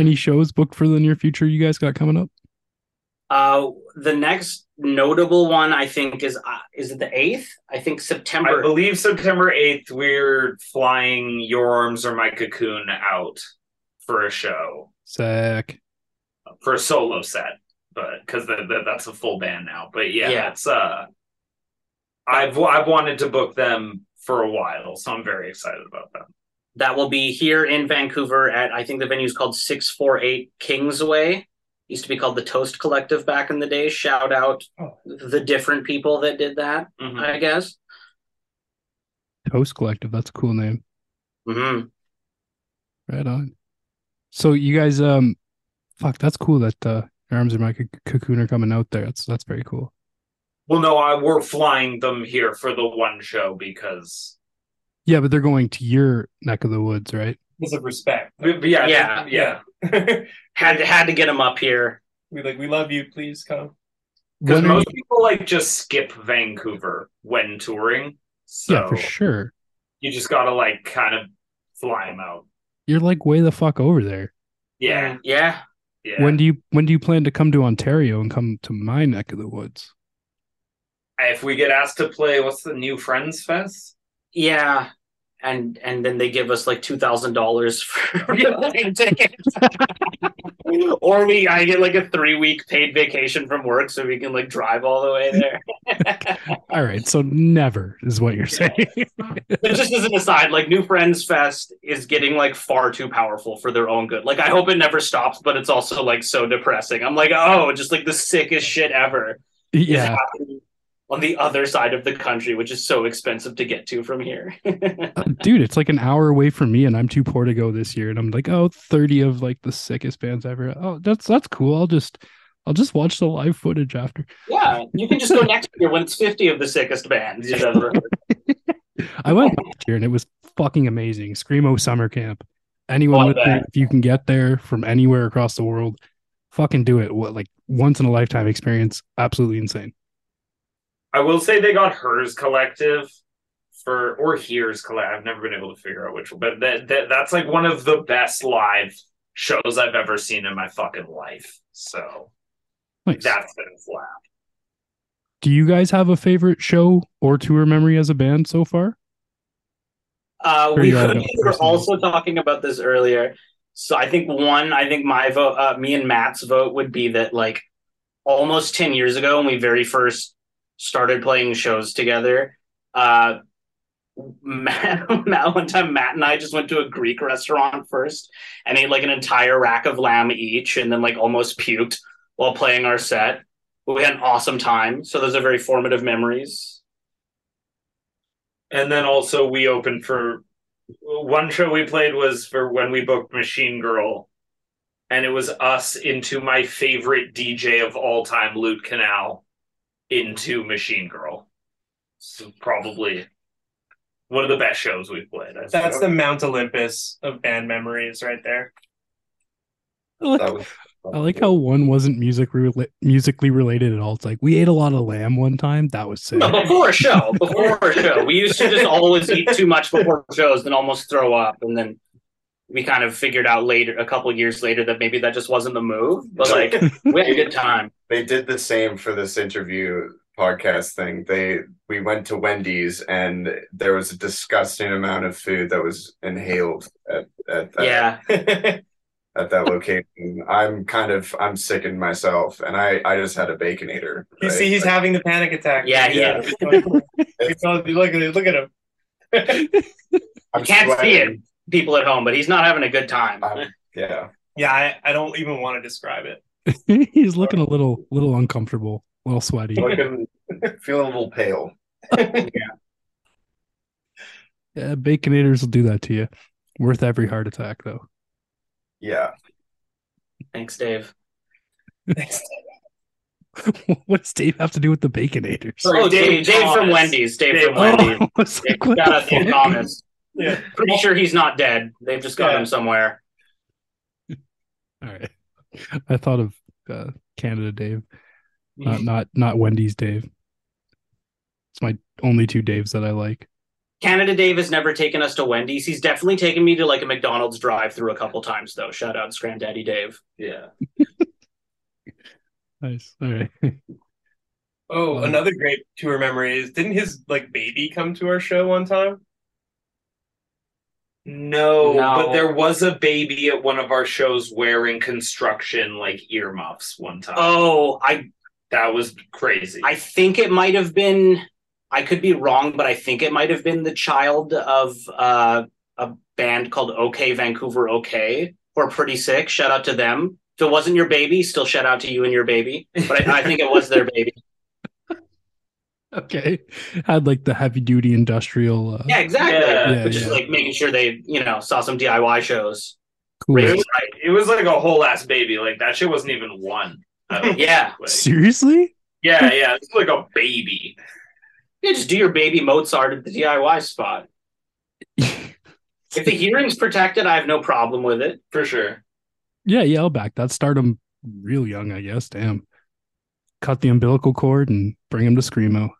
any shows booked for the near future you guys got coming up? Uh, the next notable one, I think, is uh, is it the eighth? I think September. I believe September eighth we're flying Your Arms Are My Cocoon out for a show. Sick. For a solo set. But because that, that, that's a full band now. But yeah, Yeah. it's uh I've I've wanted to book them for a while, so I'm very excited about them. That will be here in Vancouver at I think the venue is called six four eight Kingsway. Used to be called the Toast Collective back in the day. Shout out Oh. the different people that did that. Mhm. I guess. Toast Collective. That's a cool name. hmm Right on. So you guys, um, fuck, that's cool that uh, arms and my c- cocoon are coming out there. That's that's very cool. Well, no, I, we're flying them here for the one show because, Yeah, but they're going to your neck of the woods, right? Because of respect. but, but yeah, Yeah. yeah, Had to had to get them up here. we like we love you. Please come. Because When are most people like just skip Vancouver when touring. So yeah, for sure. you just gotta like kind of fly them out. You're like way the fuck over there. Yeah. Yeah. Yeah. When do you when do you plan to come to Ontario and come to my neck of the woods? if we get asked to play what's the new Friends Fest? Yeah. And and then they give us like two thousand dollars for plane tickets. or we I get like a three week paid vacation from work so we can like drive all the way there. All right, so never is what you're saying. but just as an aside, like New Friends Fest is getting like far too powerful for their own good. Like I hope it never stops, but it's also like so depressing. I'm like, oh, just like the sickest shit ever yeah, on the other side of the country, which is so expensive to get to from here. Dude, it's like an hour away from me, and I'm too poor to go this year. And I'm like, oh, 30 of like the sickest bands ever. Oh, that's that's cool. I'll just I'll just watch the live footage after. yeah, you can just go next year when it's 50 of the sickest bands you've ever heard. I went last year and it was fucking amazing. Screamo summer camp. Anyone Oh, with if you can get there from anywhere across the world, fucking do it. What like once in a lifetime experience. Absolutely insane. I will say they got Hirs collective for or here's collective. I've never been able to figure out which one, but that, that that's like one of the best live shows I've ever seen in my fucking life. So Nice. that's been a flap. Do you guys have a favorite show or tour memory as a band so far? Uh, we, we were also talking about this earlier. So I think one, I think my vote, uh, me and Matt's vote would be that like almost 10 years ago when we very first started playing shows together, uh, Matt, Matt, one time Matt and I just went to a Greek restaurant first and ate like an entire rack of lamb each and then like almost puked while playing our set. But we had an awesome time. So those are very formative memories. And then also we opened for one show we played was for when we booked Machine Girl. And it was us into my favorite DJ of all time, Lute Canal, into Machine Girl. So probably one of the best shows we've played. I That's think. the Mount Olympus of band memories right there. I like, was I like how one wasn't music rela- musically related at all. It's like we ate a lot of lamb one time. That was sick. No, before a show. Before a show. We used to just always eat too much before shows and almost throw up. And then we kind of figured out later, a couple years later, that maybe that just wasn't the move. But like, we had a good time. They did the same for this interview podcast thing. They we went to Wendy's and there was a disgusting amount of food that was inhaled at at that, Yeah. at that location. I'm kind of I'm sickened myself, and I I just had a baconator. You right? see, he's Like, having the panic attack. Yeah, he Yeah. is. It's all- look at. Look at him. I'm can't see it, people at home, but he's not having a good time. Um, Yeah, Yeah, I, I don't even want to describe it. He's looking a little little uncomfortable, a little sweaty. looking feeling a little pale. Yeah, baconators will do that to you. Worth every heart attack though. Yeah, Thanks, Dave. Thanks. what does Dave have to do with the baconators? Oh, Dave Dave, Dave from oh, Wendy's. Dave, Dave- from Wendy's. Oh, like, what Shout the Dave? Thomas. Yeah. Pretty sure he's not dead. They've just got Yeah. him somewhere. All right. I thought of uh, Canada Dave, Mm-hmm. not not not Wendy's Dave. It's my only two Daves that I like. Canada Dave has never taken us to Wendy's. He's definitely taken me to like a McDonald's drive through a couple times though. Shout out to Granddaddy Dave. Yeah. Nice. All right. Oh, Um, another great tour memory is didn't his like baby come to our show one time? No, No. but there was a baby at one of our shows wearing construction like earmuffs one time. Oh, I that was crazy. I think it might have been. I could be wrong, but I think it might have been the child of uh, a band called OK Vancouver OK, are pretty sick. Shout out to them. If it wasn't your baby, still shout out to you and your baby. But I, I think it was their baby. Okay. Had like the heavy duty industrial. Uh, Yeah, exactly. Yeah. Yeah, Which is yeah. like making sure they, you know, saw some DIY shows. cool. it, was like, it was like a whole ass baby. Like that shit wasn't even one. I Yeah. think. Seriously? yeah, yeah. It's like a baby. Yeah, just do your baby Mozart at the DIY spot. If the hearing's protected, I have no problem with it. For sure. Yeah, yeah, I'll back that. Start him real young, I guess. Damn. Cut the umbilical cord and bring him to Screamo.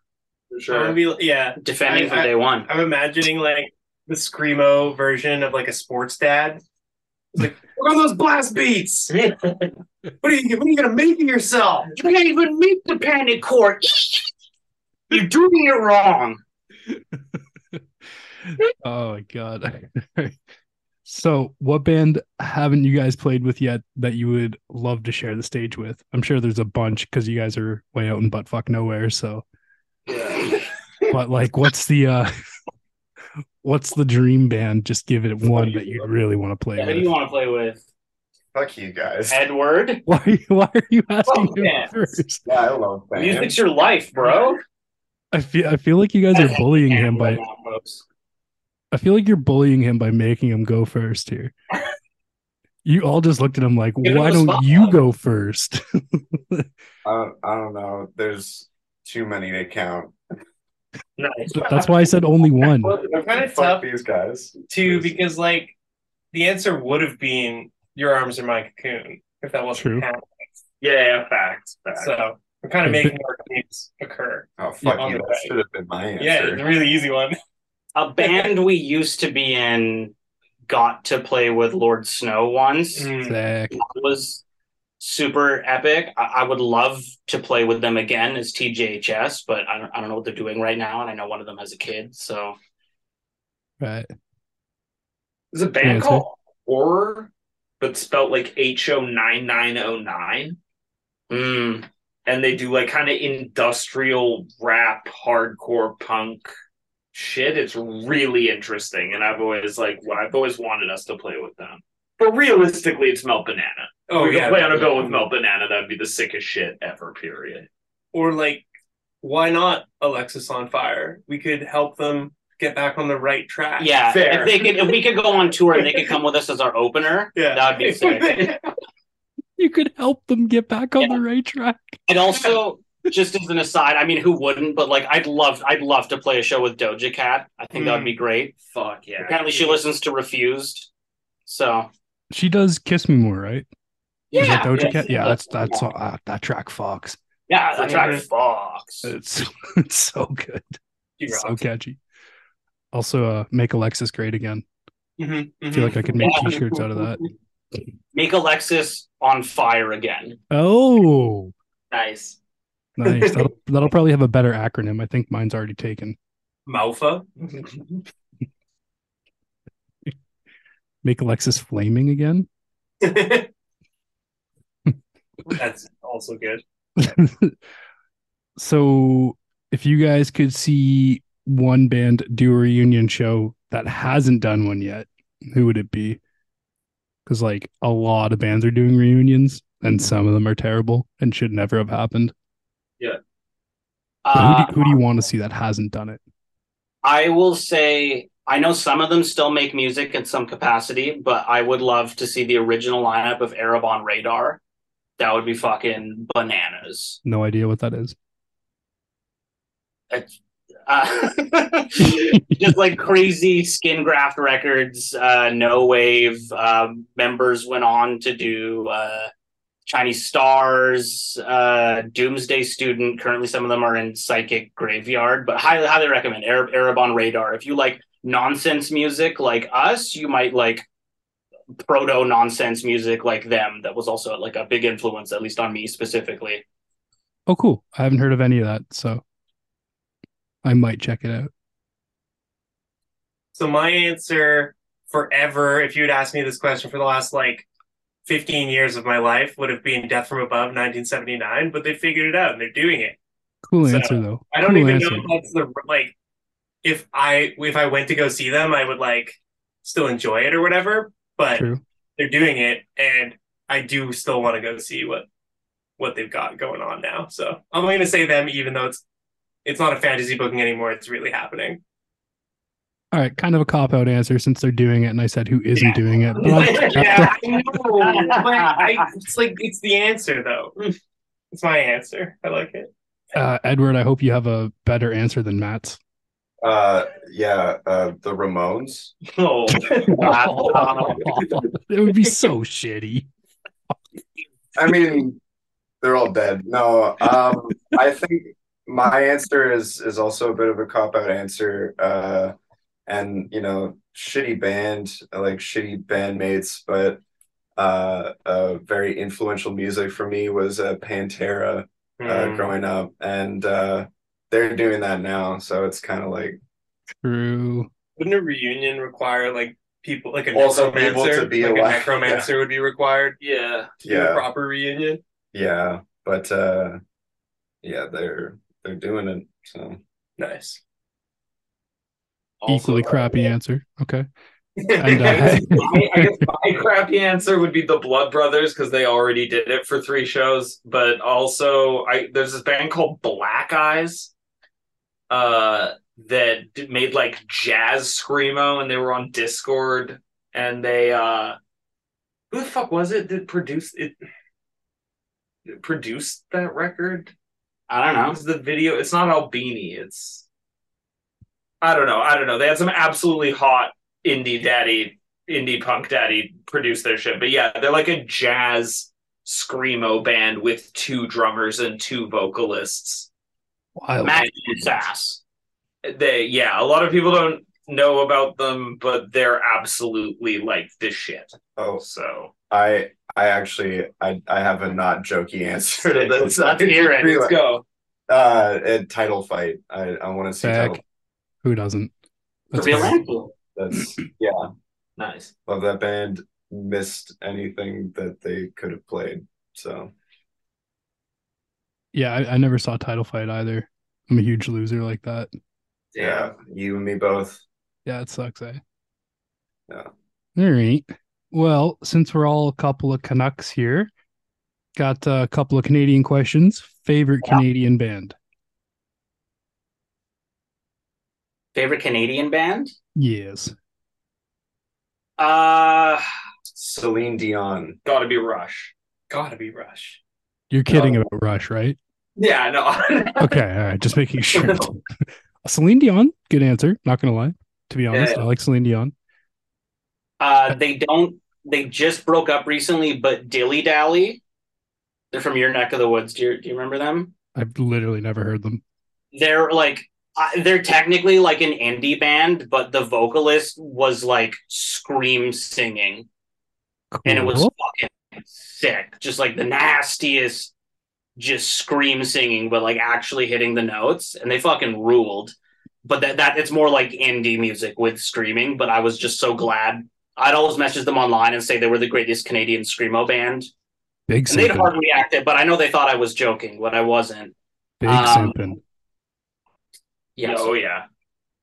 For I'm gonna sure. be, yeah. Defending I- from I- day one. I'm imagining like the screamo version of like a sports dad. It's like, look at those blast beats. What are you? What are you gonna make of yourself? You can't even meet the panic core. You're doing it wrong. Oh my god. so, what band haven't you guys played with yet that you would love to share the stage with? I'm sure there's a bunch because you guys are way out in butt fuck nowhere. So, but like, what's the uh, what's the dream band? Just give it one that you'd really want to play Who do with. you want to play with? Fuck you guys. Edward? Why? Why are you asking Fuck him first? Yeah, I love bands. Music's your life, bro. I feel I feel like you guys are bullying him by. I feel like you're bullying him by making him go first here. You all just looked at him like, Give why a don't spot. you go first? I don't, I don't know. There's too many to count. Nice. That's why I said only one. I'm kind of Fuck tough these guys. too because like the answer would have been your arms are my cocoon if that wasn't True. happening. Yeah, facts. facts. So we're kind of making our dreams occur. Oh fuck you! That should have been my answer. Yeah, it's a really easy one. A band we used to be in got to play with Lord Snow once. Mm. That was super epic. I, I would love to play with them again as TGHS, but I don't, I don't know what they're doing right now, and I know one of them has a kid. So Right. There's a band Yeah, called Horror, but spelled like H O nine nine O nine, mm, and they do like kind of industrial rap, hardcore punk shit. It's really interesting, and I've always like what I've always wanted us to play with them. But realistically, it's Melt Banana. Oh we yeah, could play on a bill with Melt Banana. That'd be the sickest shit ever. Period. or like why not Alexis on Fire? We could help them get back on the right track. yeah, Fair. if they could, if we could go on tour and they could come with us as our opener, Yeah. that would be sick. You could help them get back on the right track. And also, just as an aside, I mean, who wouldn't? But like, I'd love, I'd love to play a show with Doja Cat. I think that would be hmm. great. Fuck yeah. Apparently, she listens to Refused. So She does Kiss Me More, right? Is that Yeah, Doja yes, Cat? Yeah, yeah. that's that's uh, that track Fox. yeah, that track. Fox. It's it's so good. She So catchy. Also, uh, make Alexis great again. Mhm, I feel like I could make Yeah. t-shirts out of that. Make Alexis on fire again. Oh, Nice. nice. That'll, that'll probably have a better acronym. I think mine's already taken. Maufa. Make Alexis flaming again. That's also good. so, if you guys could see one band do a reunion show that hasn't done one yet, who would it be? Because like a lot of bands are doing reunions, and some of them are terrible and should never have happened. But who, Uh, do, who do you want to see that hasn't done it? I will say I know some of them still make music in some capacity, but I would love to see the original lineup of Arab on Radar. That would be fucking bananas. No idea what that is. Uh, just like crazy skin graft records, uh, no wave. Um, members went on to do uh, Chinese Stars, uh, Doomsday Student. Currently, some of them are in Psychic Graveyard, but highly, highly recommend Arab, Arab on Radar. If you like nonsense music like us, you might like proto nonsense music like them. That was also like a big influence, at least on me specifically. Oh, cool. I haven't heard of any of that, so I might check it out. So my answer forever, if you had asked me this question for the last like 15 years of my life, would have been Death from Above 1979, but they figured it out and they're doing it. Cool So, answer though. I don't cool even answer. know if that's the like if I if I went to go see them, I would like still enjoy it or whatever, but True. they're doing it and I do still want to go see what what they've got going on now. So I'm going to say them even though it's it's not a fantasy booking anymore, it's really happening. All right, kind of a cop out answer since they're doing it, and I said who isn't Yeah. doing it. But yeah, the- I know. but I, it's like it's the answer though. It's my answer. I like it. uh, Edward, I hope you have a better answer than Matt's. Uh, yeah, uh, the Ramones. Oh, it would be so shitty. I mean, they're all dead. No, um, I think my answer is is also a bit of a cop out answer. Uh, and you know, shitty band, like shitty bandmates, but uh, uh, very influential music for me was uh, Pantera uh, Mm. growing up, and uh, they're doing that now. So it's kind of like True. Wouldn't a reunion require like people like a Also necromancer? able to be like alive, a necromancer would be required Yeah. to a Yeah. proper reunion. yeah, but uh, yeah, they're they're doing it. So Nice. Equally Also, crappy answer. Okay. And, uh, I, I guess my crappy answer would be the Blood Brothers because they already did it for three shows. But also, I there's this band called Black Eyes, uh, that made like jazz screamo, and they were on Dischord, and they uh, who the fuck was it that produced it? that Produced that record? I don't know. It's the video. It's not Albini. It's I don't know. I don't know. They had some absolutely hot indie daddy, indie punk daddy produce their shit. But yeah, they're like a jazz screamo band with two drummers and two vocalists. Wild. Magic and Sass. They yeah, a lot of people don't know about them, but they're absolutely like this shit. oh, So I I actually I I have a not jokey answer to this. Let's hear it. let's go. Uh, a title fight. I I want to see Back. title. Who doesn't? That's Real fair. Landfill. That's yeah. Nice. Love that band. Missed anything that they could have played. So Yeah, I, I never saw title fight either. I'm a huge loser like that. yeah, you and me both. Yeah, it sucks, eh? Yeah. All right. Well, since we're all a couple of Canucks here, got a couple of Canadian questions. Favorite Yeah. Canadian band? Favorite Canadian band? Yes. Uh Celine Dion. Gotta be Rush. Gotta be Rush. You're kidding Oh. about Rush, right? Yeah, no. Okay, all right. Just making sure. Celine Dion, good answer. Not gonna lie. To be honest, Yeah. I like Celine Dion. uh they don't they just broke up recently, but Dilly Dally. They're from your neck of the woods. Do you, do you remember them? I've literally never heard them. they're like they're technically like an indie band, but the vocalist was like scream singing, and it was fucking sick. Just like the nastiest, just scream singing, but like actually hitting the notes, and they fucking ruled. But that that it's more like indie music with screaming. But I was just so glad. I'd always message them online and say they were the greatest Canadian screamo band, big and they'd simpin. hard react it. But I know they thought I was joking, but I wasn't. Big um, simpin. Yes, Oh yeah.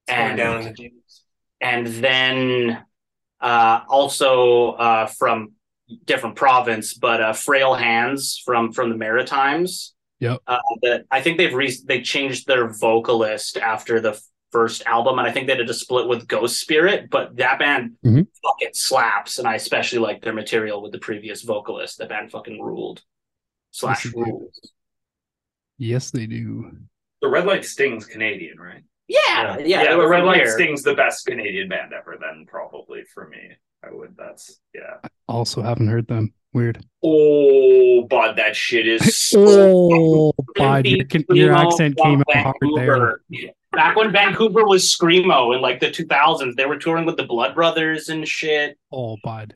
And down in the jeans. and then uh, also uh, from different province, but uh, Frail Hands from from the Maritimes. Yep. Uh, that I think they've re- they changed their vocalist after the first album, and I think they did a split with Ghost Spirit. But that band Mhm. fucking slaps, and I especially like their material with the previous vocalist. That band fucking ruled. Slash Yes, rules. Yes, they do. The Red Light Sting's Canadian, right? Yeah, yeah, they the Red Light here. Sting's the best Canadian band ever. Then probably for me, I would. That's yeah. I Also haven't heard them. Weird. Oh, but that shit is so Oh, bud, your, can- your accent came out hard there. Back when Vancouver was screamo in like the 2000s, they were touring with the Blood Brothers and shit. Oh, bud.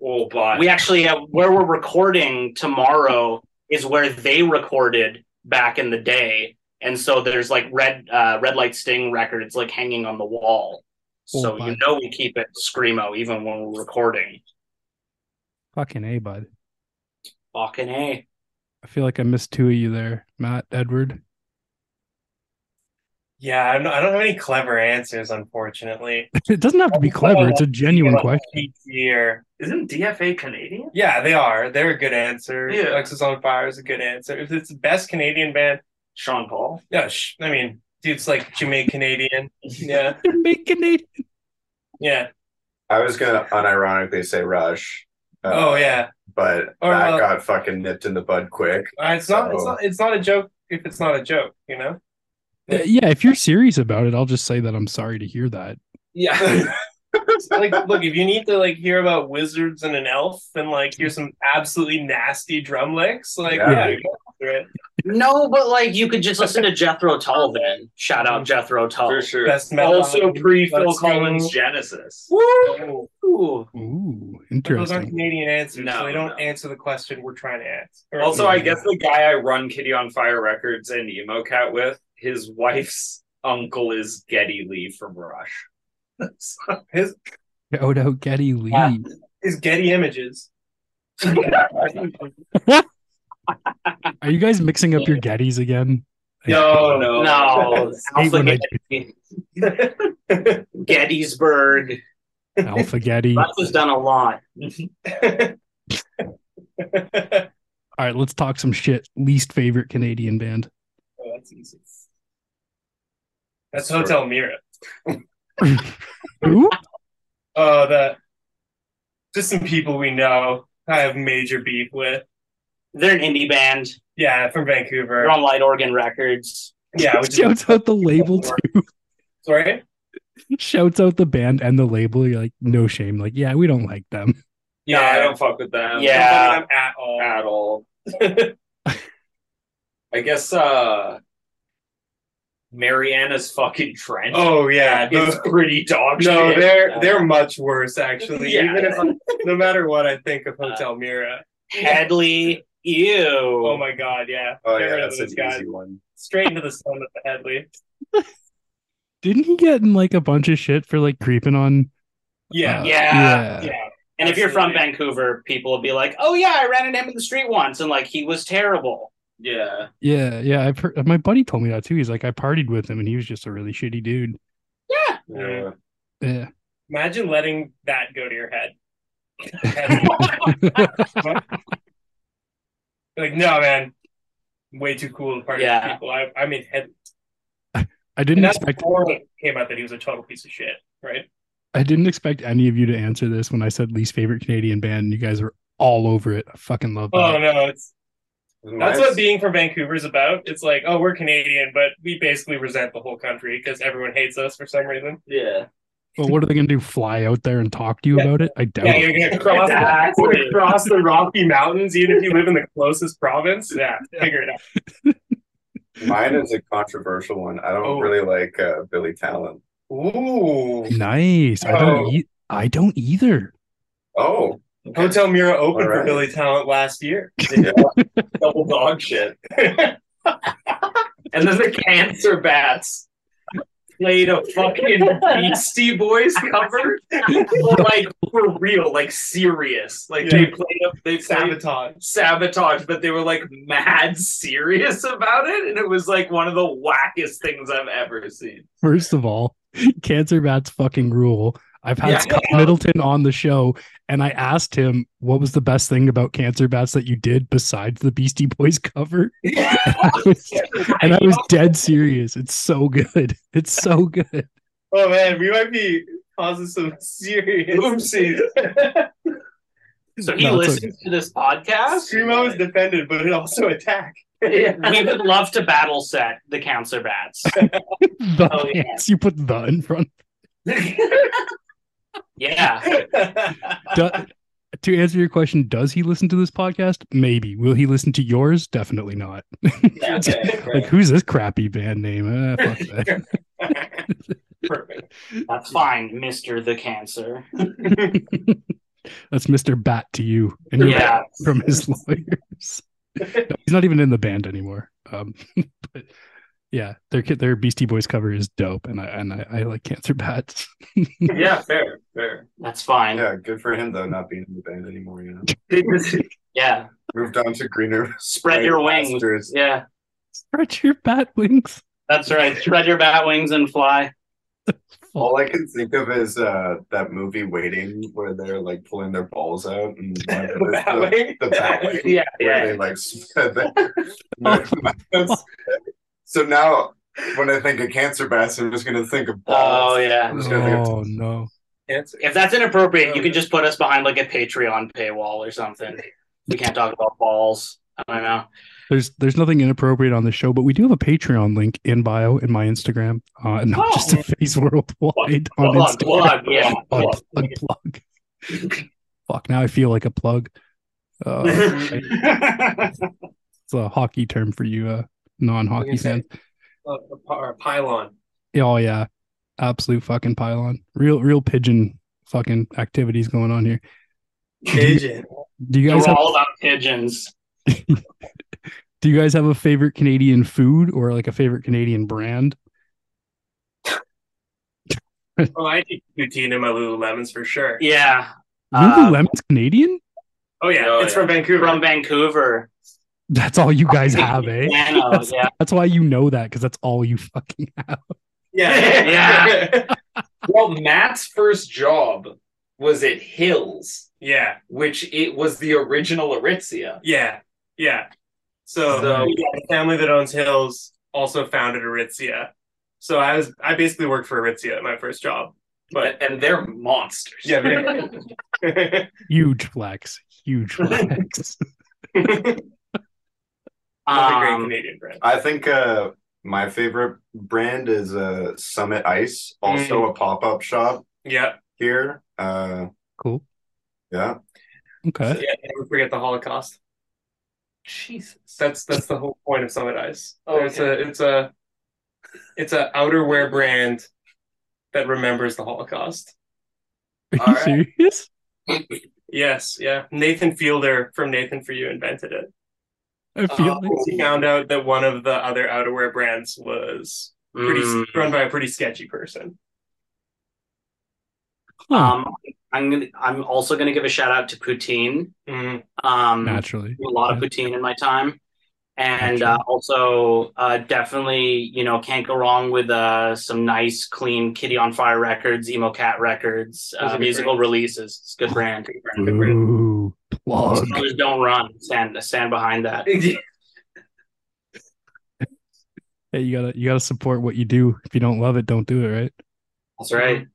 oh, bud. We actually uh, where we're recording tomorrow is where they recorded back in the day, and so there's like red uh, red light sting records like hanging on the wall. So Oh, you know we keep it screamo even when we're recording. Fucking A, bud. Fucking a. I feel like I missed two of you there, Matt, Edward. Yeah, I don't, I don't have any clever answers, unfortunately. It doesn't have to be clever. It's a genuine question. Here. isn't DFA Canadian? Yeah, they are. They're a good answer. Yeah. Alexisonfire is a good answer. If it's the best Canadian band, Sean Paul. yeah, sh- I mean, dude's like Jamaican Canadian. Yeah, They're making it. yeah. I was gonna unironically say Rush. uh, Oh yeah. but Or, that uh, got fucking nipped in the bud quick. Uh, it's not. It's not. It's not a joke. If it's not a joke, you know. Yeah, if you're serious about it, I'll just say that I'm sorry to hear that. Yeah. like, look, if you need to like hear about wizards and an elf and like hear some absolutely nasty drum licks, like Yeah. yeah, go after it. No, but like you could just listen to Jethro Tull then. Shout out mm-hmm. Jethro Tull. For sure. Best metal Also pre Phil Let's. Collins Genesis. Woo! Oh, Ooh. Ooh, Those aren't interesting. Canadian answers, No, so they don't no. answer the question we're trying to answer. Or- Also, I guess the guy I run Kitty on Fire Records and Emo Cat with, his wife's uncle is Geddy Lee from Rush. So- his Shout out Geddy Lee. Yeah. his Getty Images. Are you guys mixing up your Gettys again? No, no. No, hate when Alpha Gettysburg. Alpha Getty. All Russ has done a lot. All right, let's talk some shit. Least favorite Canadian band. Oh, that's easy. That's Hotel Mira. Who? Oh, that just some people we know I have major beef with. They're an indie band. Yeah, from Vancouver. They're on Light Organ Records. Yeah, which is Shouts out the label too. sorry. Shouts out the band and the label. You're like, no shame. Like, yeah, we don't like them. Yeah, I don't fuck with them. Yeah. I'm at all. At all. I guess uh Mariana's fucking Trench Oh yeah, is no, pretty dog no, shit. they're they're much worse actually. Yeah. Even if no matter what I think of Hotel Mira. Hedley. Ew. Oh my god, yeah. Oh Get yeah, rid of that's those an guys. easy one. Straight into the sun with the Hedley. Didn't he get in like a bunch of shit for like creeping on? Yeah. uh, Yeah. yeah. And if you're from Vancouver, people will be like, "Oh yeah, I ran into him in the street once, and like he was terrible." Yeah. Yeah, yeah. I've heard. My buddy told me that too. He's like, I partied with him, and he was just a really shitty dude. Yeah. Yeah. Yeah. Imagine letting that go to your head. like, no, man. Way too cool to party Yeah. with people. I, I mean, head. I And didn't that's expect. it came out that he was a total piece of shit, right? I didn't expect any of you to answer this when I said least favorite Canadian band. And you guys were all over it. I fucking love that. Oh no, it's that's what being from Vancouver is about. It's like, oh, we're Canadian, but we basically resent the whole country because everyone hates us for some reason. Yeah. Well, what are they gonna do? Fly out there and talk to you Yeah. about it? I doubt Yeah, it. you're gonna cross, Exactly. across the Rocky Mountains, even if you live in the closest province. Yeah, figure it out. Mine is a controversial one. I don't Oh. really like uh, Billy Talent. Ooh, Nice. I don't. Oh. E- I don't either. Oh, Hotel Mira opened All for. Billy Talent last year. yeah. Double dog shit. and then the cancer bats played a fucking Beastie Boys cover. like for real, like serious. Like they played a they played Sabotage. sabotage, but they were like mad serious about it, and it was like one of the wackest things I've ever seen. First of all, cancer bats fucking rule. I've had Yeah. Scott Middleton on the show, and I asked him what was the best thing about cancer bats that you did besides the Beastie Boys cover, and I was, and I was dead serious. It's so good. It's so good. Oh man, we might be causing some serious Oopsies. So he No, it's listens to this podcast. Screamo is defended, but it also attack. we would love to battle set the cancer bats. The Oh, yeah. you put the in front. Yeah. Do- to answer your question, does he listen to this podcast? Maybe. Will he listen to yours? Definitely not. Yeah, okay, like, who's this crappy band name? Uh, fuck that. Perfect. That's fine, Mister the Cancer. That's Mr. Bat to you and your Yeah. from his lawyers. No, he's not even in the band anymore. Um, but yeah, their their Beastie Boys cover is dope, and I and I, I like Cancer Bats. yeah, fair, fair. That's fine. yeah, good for him though, not being in the band anymore. You know, Yeah. moved on to greener. Spread your wings. pastures. Yeah. Spread your bat wings. That's right. Spread your bat wings and fly. All I can think of is uh, that movie Waiting, where they're like pulling their balls out and one The it is bat wing? the, the bat wing, Yeah, where yeah. they like spread their- So now, when I think of cancer bats, I'm just gonna think of balls. Oh yeah. I'm just gonna think of Oh no! Answer. If that's inappropriate, you can just put us behind like a Patreon paywall or something. We can't talk about balls. I don't know. There's there's nothing inappropriate on the show, but we do have a Patreon link in bio in my Instagram. Uh, not Oh. just a face worldwide on Plug, Instagram. plug, yeah. Plug, plug, plug. Fuck, now I feel like a plug. Uh, it's a hockey term for you, uh, non-hockey gonna fans. Uh, a, or a pylon. Oh yeah, absolute fucking pylon. Real, real pigeon fucking activities going on here. Pigeon. Do you guys We're have, all about pigeons. do you guys have a favorite Canadian food or like a favorite Canadian brand? Oh, I eat poutine and my Lululemons for sure. Yeah. Lululemon's Canadian? Oh yeah, Oh, it's yeah. from Vancouver. from Vancouver. That's all you guys have, eh? Nano, That's, yeah. that's why you know that because that's all you fucking have. yeah, yeah. Well, Matt's first job was at Hills, yeah, which it was the original Aritzia. yeah, yeah. So, So- yeah, the family that owns Hills also founded Aritzia. So I was I basically worked for Aritzia at my first job. But But and they're monsters. yeah, they- Huge flex. Huge flex. Another great Um, Canadian brand. I think uh, my favorite brand is uh, Summit Ice, also Mm. a pop up shop Yeah, here. Uh, cool. yeah, Okay. yeah. Never forget the Holocaust. Jesus. That's that's the whole point of Summit Ice. Oh, It's a it's a it's a outerwear brand that remembers the Holocaust. Are you All right. serious? Yes, yeah. Nathan Fielder from Nathan for You invented it. I feel Oh. like He found out that one of the other outerwear brands was pretty mm, run by a pretty sketchy person. huh, um, I'm gonna. I'm also gonna give a shout out to poutine. Mm, Um, naturally. a lot of poutine in my time, and uh, also uh, definitely you know can't go wrong with uh, some nice clean Kitty on Fire records, Emo Cat records, uh, musical great. releases. It's a good brand. good brand, good brand. Ooh, plug. Others don't run. Stand stand behind that. Hey, you gotta you gotta support what you do. If you don't love it, don't do it, right? That's right.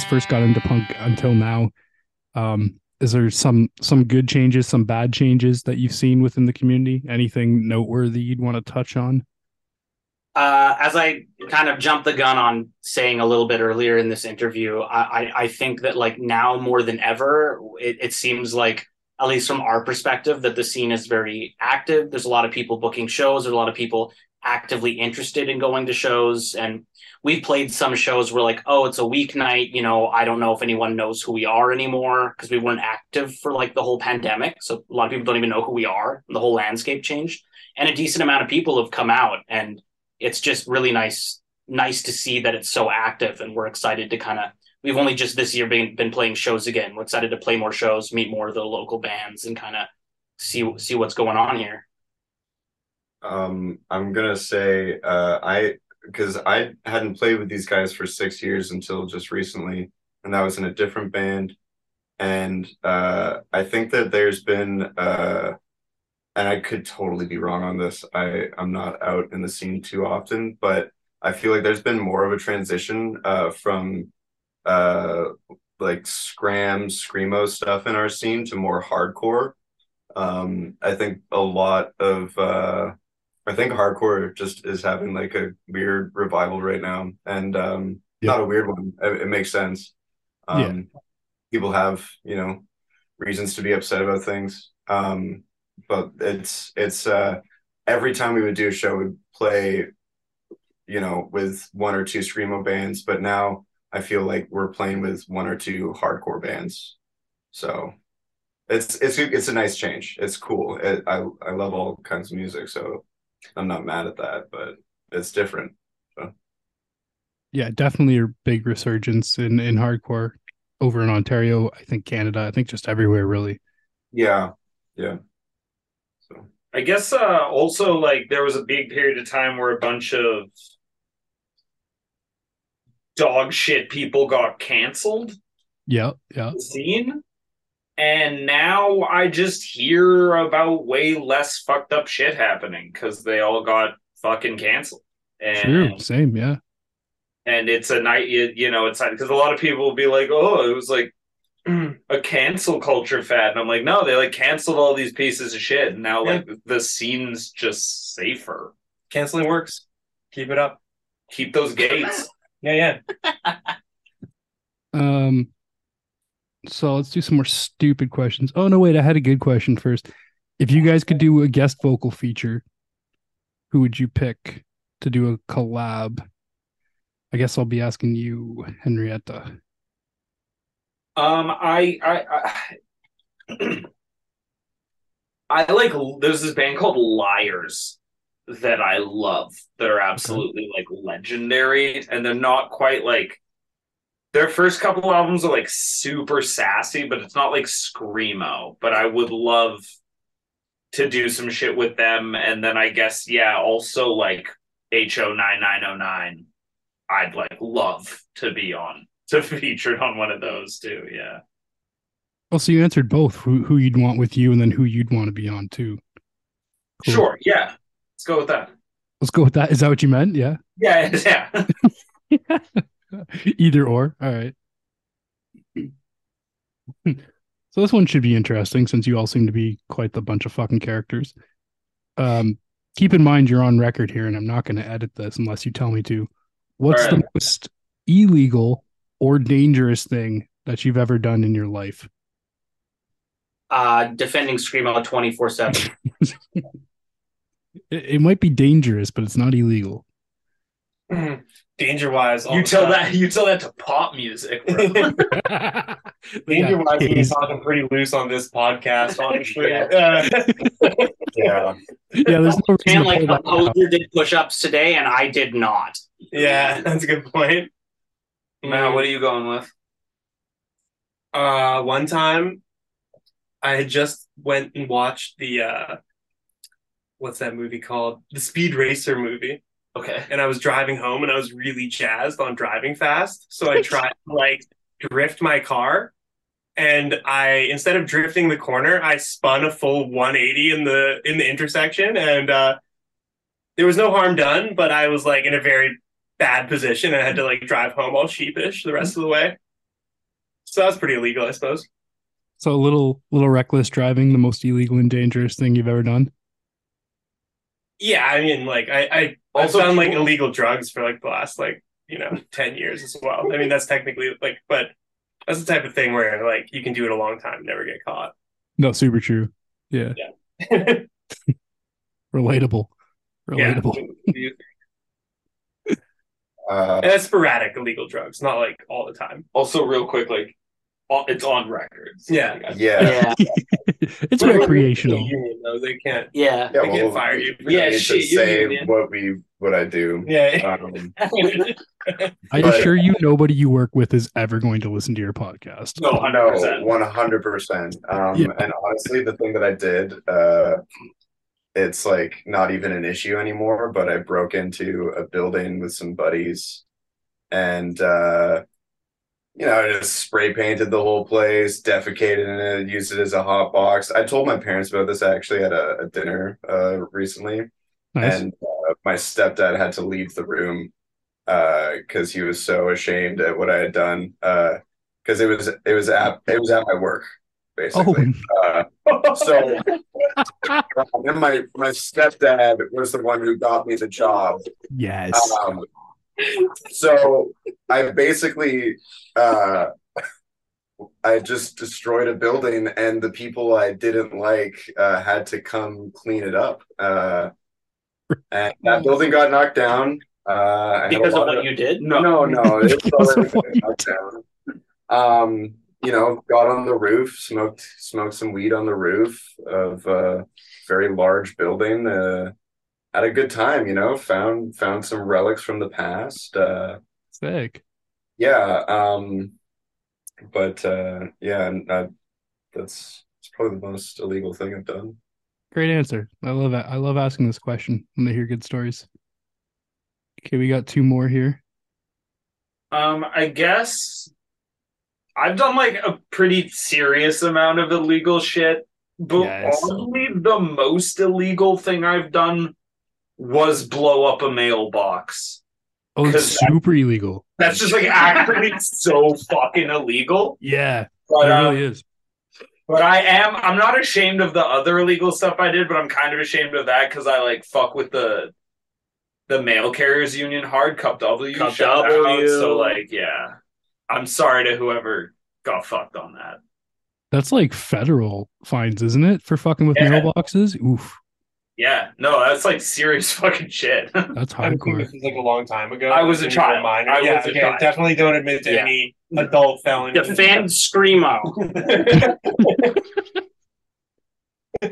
Guys first got into punk until now, um, is there some some good changes, some bad changes that you've seen within the community? Anything noteworthy you'd want to touch on? uh, as I kind of jumped the gun on saying a little bit earlier in this interview, I, I, I think that like now more than ever, it, it seems like at least from our perspective that the scene is very active. There's a lot of people booking shows. There's a lot of people actively interested in going to shows, and we've played some shows where like, oh, it's a weeknight. You know, I don't know if anyone knows who we are anymore because we weren't active for like the whole pandemic. So a lot of people don't even know who we are. The whole landscape changed, and a decent amount of people have come out and it's just really nice nice to see that it's so active and we're excited to kind of we've only just this year been, been playing shows again we're excited to play more shows meet more of the local bands and kind of see see what's going on here Um, I'm gonna say uh, I because I hadn't played with these guys for six years until just recently, and that was in a different band. And uh, I think that there's been, uh, and I could totally be wrong on this. I I'm not out in the scene too often, but I feel like there's been more of a transition uh, from uh, like scram screamo stuff in our scene to more hardcore. Um, I think a lot of uh, I think hardcore just is having like a weird revival right now, and um, Yeah. not a weird one. It, it makes sense. Um, People have you know reasons to be upset about things, um, but it's it's uh, every time we would do a show, we'd play, you know, with one or two screamo bands, but now I feel like we're playing with one or two hardcore bands, so. It's it's it's a nice change. It's cool. It, I I love all kinds of music, so I'm not mad at that, but it's different. Yeah, definitely a big resurgence in in hardcore over in Ontario. I think Canada. I think just everywhere really. Yeah, yeah. So I guess uh also like there was a big period of time where a bunch of dog shit people got canceled Yeah, yeah. the scene. And now I just hear about way less fucked up shit happening because they all got fucking canceled. And True. Same. Yeah. and it's a night you, you know it's because a lot of people will be like oh it was like a cancel culture fad and i'm like no they like canceled all these pieces of shit and now like the scene's just safer Canceling works. Keep it up. keep those gates Yeah, yeah. Um. So let's do some more stupid questions. Oh no, wait! I had a good question first. If you guys could do a guest vocal feature, who would you pick to do a collab? I guess I'll be asking you, Henrietta. um i i i, I like there's this band called liars that i love that are absolutely like legendary and they're not quite like their first couple albums are like super sassy, but it's not like screamo. But I would love to do some shit with them, and then I guess yeah, also like HO nine nine oh nine. I'd like love to be on to featured on one of those too. Yeah, Oh, so you answered both. Who who you'd want with you, and then who you'd want to be on too. Cool. sure. Yeah, let's go with that. Let's go with that. Is that what you meant? Yeah. Yeah, yeah. Either or. All right. so this one should be interesting since you all seem to be quite the bunch of fucking characters. Um, keep in mind you're on record here, and I'm not going to edit this unless you tell me to. What's the most illegal or dangerous thing that you've ever done in your life? uh defending screamo 24 7 It, it might be dangerous, but it's not illegal. Danger wise, you tell that you tell that to pop music. Danger wise, we've been Haze. talking pretty loose on this podcast, honestly. Yeah. Uh, yeah, yeah, there's no reason and like pull that composer did push-ups today and i did not yeah, that's a good point. Matt, what are you going with? Uh, one time, I had just went and watched the uh, what's that movie called? The Speed Racer movie. Okay. And I was driving home, and I was really jazzed on driving fast. So I tried to like drift my car, and I instead of drifting the corner, I spun a full 180 in the in the intersection, and uh, there was no harm done. But I was like in a very bad position and I had to like drive home all sheepish the rest of the way. So that was pretty illegal, I suppose. So a little little reckless driving, the most illegal and dangerous thing you've ever done. Yeah, I mean, like I I I've Also, done like illegal drugs for like the last like you know ten years as well. I mean, that's technically like, but that's the type of thing where like you can do it a long time, never get caught. No, super true. Yeah, relatable. Yeah. Relatable. Uh, And that's sporadic illegal drugs, not like all the time. Also, real quick, like it's on records. Yeah. Like, yeah. Yeah, it's recreational. Union, though, they can't. yeah. Yeah, They can't fire you. we Yeah, don't shit, to say do, man. what we what I do. Yeah. Um, I assure you, nobody you work with is ever going to listen to your podcast. No, no, 100%. one hundred percent. Um, and honestly, the thing that I did, uh, it's like not even an issue anymore. But I broke into a building with some buddies, and uh, you know, I just spray painted the whole place, defecated in it, used it as a hot box. I told my parents about this actually at a, a dinner uh, recently. Nice. and uh, my stepdad had to leave the room because he was so ashamed at what I had done. Because it was it was at it was at my work oh, basically. Uh, so and my my stepdad was the one who got me the job. yes. Um, so I basically uh, I just destroyed a building, and the people I didn't like uh, had to come clean it up. Uh, and that building got knocked down. Uh, I had a Because of lot what you did. no, no, no. It's Because already of what been you knocked down. Um, you know, got on the roof, smoked smoked some weed on the roof of a very large building. Uh, had a good time, you know. Found found some relics from the past. Uh, Sick. yeah. Um, but uh, yeah, and that's it's probably the most illegal thing I've done. Great answer. I love that. I love asking this question when I hear good stories. Okay, we got two more here. Um, I guess I've done like a pretty serious amount of illegal shit, but Yes. only the most illegal thing I've done was blow up a mailbox. Oh, it's 'Cause that- super illegal. That's just like actually so fucking illegal. Yeah, But, it uh, really is. but I am I'm not ashamed of the other illegal stuff I did, but I'm kind of ashamed of that because I like fuck with the the mail carriers union hard cup W Cup shout W. out. So like yeah. I'm sorry to whoever got fucked on that. That's like federal fines, isn't it, for fucking with Yeah. mailboxes? Oof, Yeah, no, that's like serious fucking shit. that's hardcore. this was like a long time ago. I was a when you were child. minor. I yeah, was a okay, child. definitely don't admit to Yeah. any adult felony. Defend Screamo.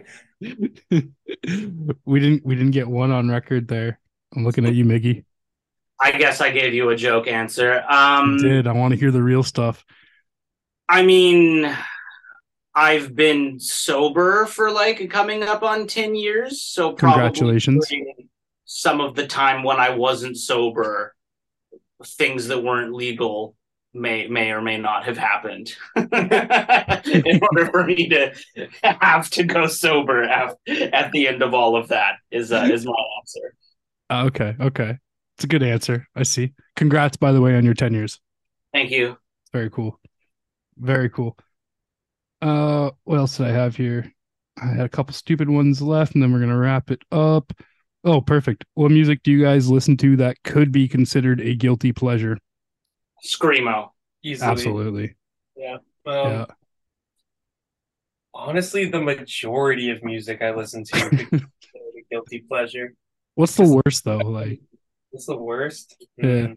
we didn't we didn't get one on record there. I'm looking at you, Miggy. I guess I gave you a joke answer. You Um, did. I want to hear the real stuff. I mean, I've been sober for like coming up on 10 years. So probably Congratulations. some of the time when I wasn't sober, things that weren't legal may may or may not have happened in order for me to have to go sober at, at the end of all of that is uh, is my answer okay, okay. It's a good answer. I see. Congrats, by the way, on your 10 years. thank you Very cool. Very cool. Uh, what else did I have here? I had a couple stupid ones left, and then we're gonna wrap it up. Oh, perfect. What music do you guys listen to that could be considered a guilty pleasure? screamo Easily. Absolutely. Um, yeah. Honestly, the majority of music I listen to could be a guilty pleasure. What's the worst though? Like, What's the worst? Yeah. Hmm.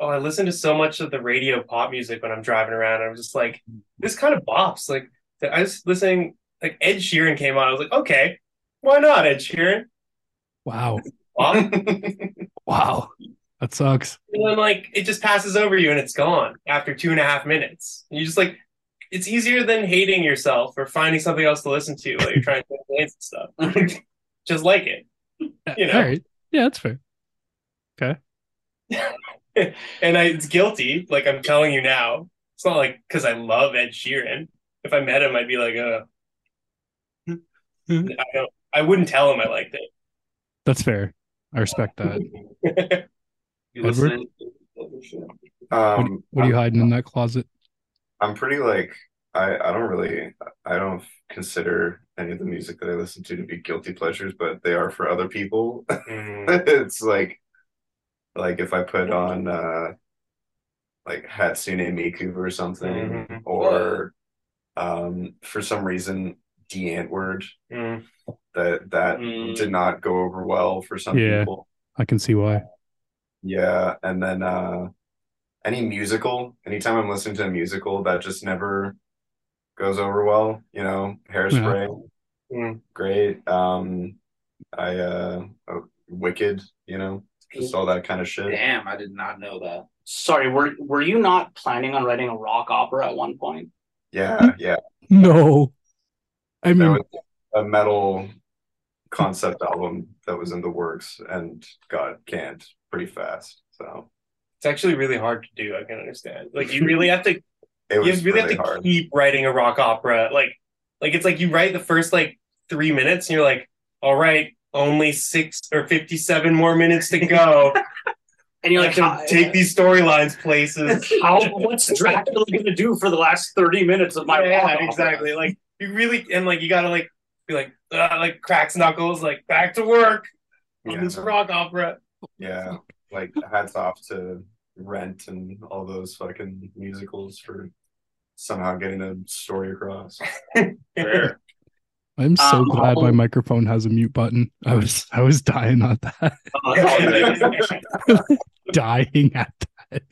Oh, I listen to so much of the radio pop music when I'm driving around. I'm just like, this kind of bops. Like, I was listening, like Ed Sheeran came on. I was like, okay, why not Ed Sheeran? wow, wow, that sucks. And then like it just passes over you and it's gone after two and a half minutes. And you just like, it's easier than hating yourself or finding something else to listen to while you're trying to dance and stuff. just like it. You know. Right. Yeah, that's fair. and I, it's guilty. Like I'm telling you now, it's not like because I love Ed Sheeran. If I met him, I'd be like, uh, I don't. I wouldn't tell him I liked it. That's fair. I respect that. Edward? listening to other shit? Um, What are you I'm- hiding in that closet? I'm pretty like I I don't really I don't consider any of the music that I listen to to be guilty pleasures, but they are for other people. Mm. it's like like if I put on uh like Hatsune Miku or something Mhm. or um for some reason Die Antwoord Mm. that that Mm. did not go over well for some Yeah. people. I can see why. Yeah, and then uh any musical, anytime I'm listening to a musical that just never goes over well, you know, Hairspray, Mm. great. Um I uh oh, Wicked, you know, just all that kind of shit. Damn, I did not know that. Sorry, were were you not planning on writing a rock opera at one point? Yeah, hmm? yeah. No. I That mean, was a metal concept album that was in the works and got canned pretty fast. So It's actually really hard to do. I can understand. Like you really have to it you was really, really have to hard. keep writing a rock opera. Like, like it's like you write the first like three minutes, and you're like, all right, only six or fifty-seven more minutes to go. And you're I like, can how, take these storylines places. how what's Dracula gonna do for the last 30 minutes of my yeah, rock exactly. Like you really and like you gotta like be like uh, like cracks knuckles, like back to work on Yeah. this rock opera. Yeah, like hats off to Rent and all those fucking musicals for somehow getting a story across. Fair. I'm so Um, glad my microphone has a mute button. I was I was dying at that. dying at that.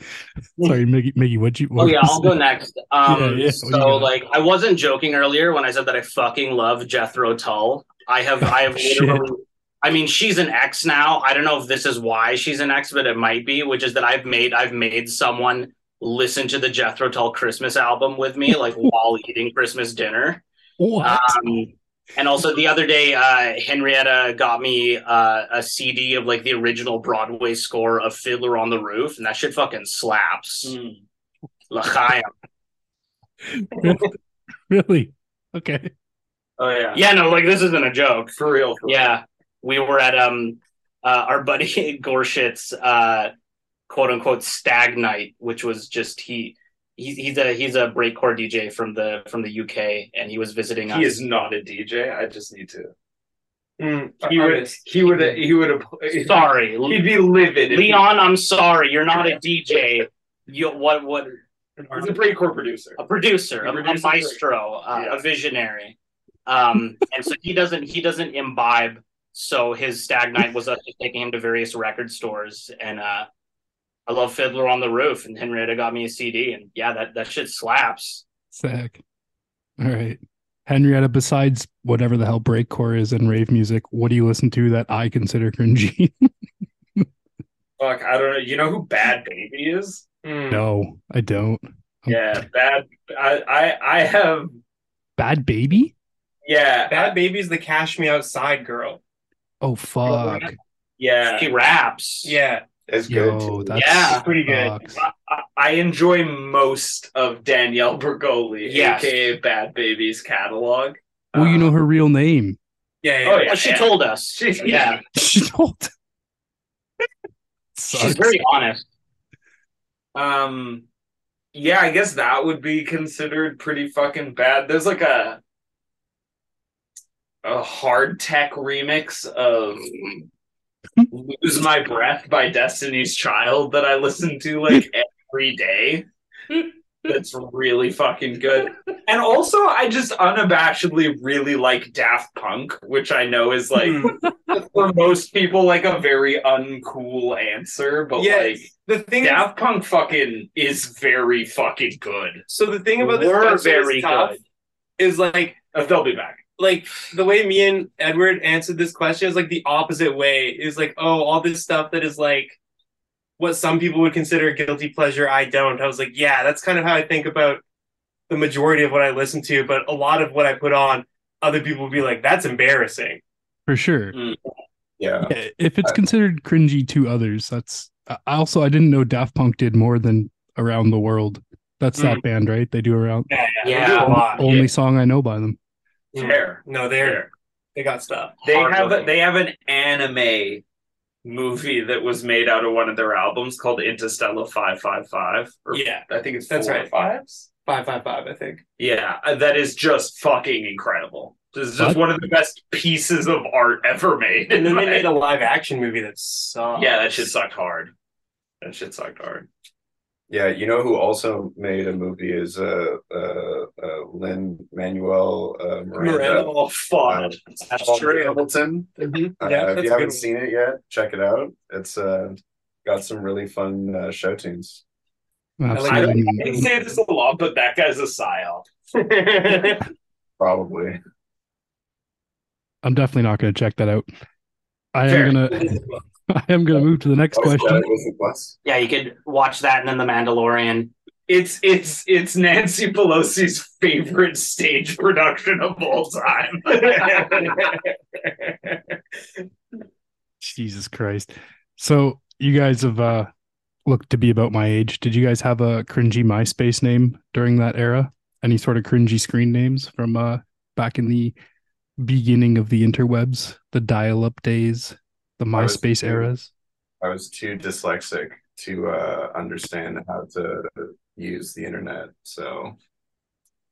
Sorry, Miggy, Miggy, what'd you? Oh yeah, I'll go next. Um, Yeah, yeah, so like, I wasn't joking earlier when I said that I fucking love Jethro Tull. I have, I have Shit. literally. I mean, she's an ex now. I don't know if this is why she's an ex, but it might be. Which is that I've made, I've made someone listen to the Jethro Tull Christmas album with me, like while eating Christmas dinner. What? Um, and also the other day, uh, Henrietta got me uh, a CD of like the original Broadway score of Fiddler on the Roof, and that shit fucking slaps. L'chaim. really? Okay. Oh yeah. Yeah, no, like this isn't a joke. For real. For real. Yeah, we were at um uh, our buddy Gorshit's uh quote unquote stag night, which was just he. He's, he's a he's a breakcore DJ from the from the UK, and he was visiting us. He is not a DJ. I just need to. Mm, He would. artist. He would. He would. Sorry, He'd be livid. if he- Leon. I'm sorry, you're not a DJ. You what what He's a breakcore producer. a producer, He a, a maestro, uh, Yeah. a visionary. Um, and so he doesn't he doesn't imbibe. So his stag night was us just taking him to various record stores, and uh, I love Fiddler on the Roof, and Henrietta got me a CD, and yeah, that that shit slaps. Sick. All right. Henrietta, besides whatever the hell breakcore is and rave music, what do you listen to that I consider cringy? Fuck, I don't know. You know who Bad Baby is? Mm. no, I don't. Yeah, Bad. I. I. I have. Bad Baby? Yeah. Bad Baby's the Cash Me Outside girl. Oh fuck. Yeah. He raps. Yeah, It's good. Yo, too. that's Yeah, pretty good. I, I enjoy most of Danielle Bregoli, Yes. aka Bad Baby's catalog. Well, you know Um, her real name. yeah, yeah. Oh, yeah. Well, she told us. She- yeah, She told. she's Sucks. very honest. Um, yeah, I guess that would be considered pretty fucking bad. There's like a a hard tech remix of "Lose My Breath" by Destiny's Child that I listen to like every day. That's really fucking good. And also, I just unabashedly really like Daft Punk, which I know is like for most people like a very uncool answer, but Yeah, like the thing. Daft Punk fucking is very fucking good. so the thing about this We're very is tough good. is like Uh, They'll be back. Like the way me and Edward answered this question is like the opposite way. Is like, oh, all this stuff that is like what some people would consider guilty pleasure, I don't. I was like, yeah, that's kind of how I think about the majority of what I listen to, but a lot of what I put on, other people would be like, that's embarrassing. For sure. Mm. Yeah. Yeah, If it's considered cringy to others, that's I- also I didn't know Daft Punk did more than Around the World. That's that mm. band, right? They do around Yeah, Yeah. they do a lot. only song I know by them. Fair. No, they're Fair. they got stuff. They Hard have a, looking. they have an anime movie that was made out of one of their albums called Interstella 555. Yeah, I think it's that's four right. fives. Five five five, I think. Yeah, uh, that is just fucking incredible. This is just What? one of the best pieces of art ever made. And then they made a live action movie that sucks. yeah, that shit sucked hard. That shit sucked hard. Yeah, you know who also made a movie is uh uh, uh Lin Manuel uh, Miranda. Miranda. Oh fuck. That's true. Hamilton. Mhm. Uh, Yeah, if you haven't good seen it yet, check it out. It's uh got some really fun uh, show tunes. I, I can say this a lot, but that guy's a psyop. Probably. I'm definitely not going to check that out. I Fair. am gonna I am gonna move to the next question. yeah, Yeah, you could watch that and then The Mandalorian. It's it's it's Nancy Pelosi's favorite stage production of all time. Jesus Christ. So you guys have uh looked to be about my age. Did you guys have a cringy MySpace name during that era? Any sort of cringy screen names from uh back in the beginning of the interwebs, the dial-up days, the I MySpace too. eras? I was too dyslexic to uh, understand how to use the internet. So,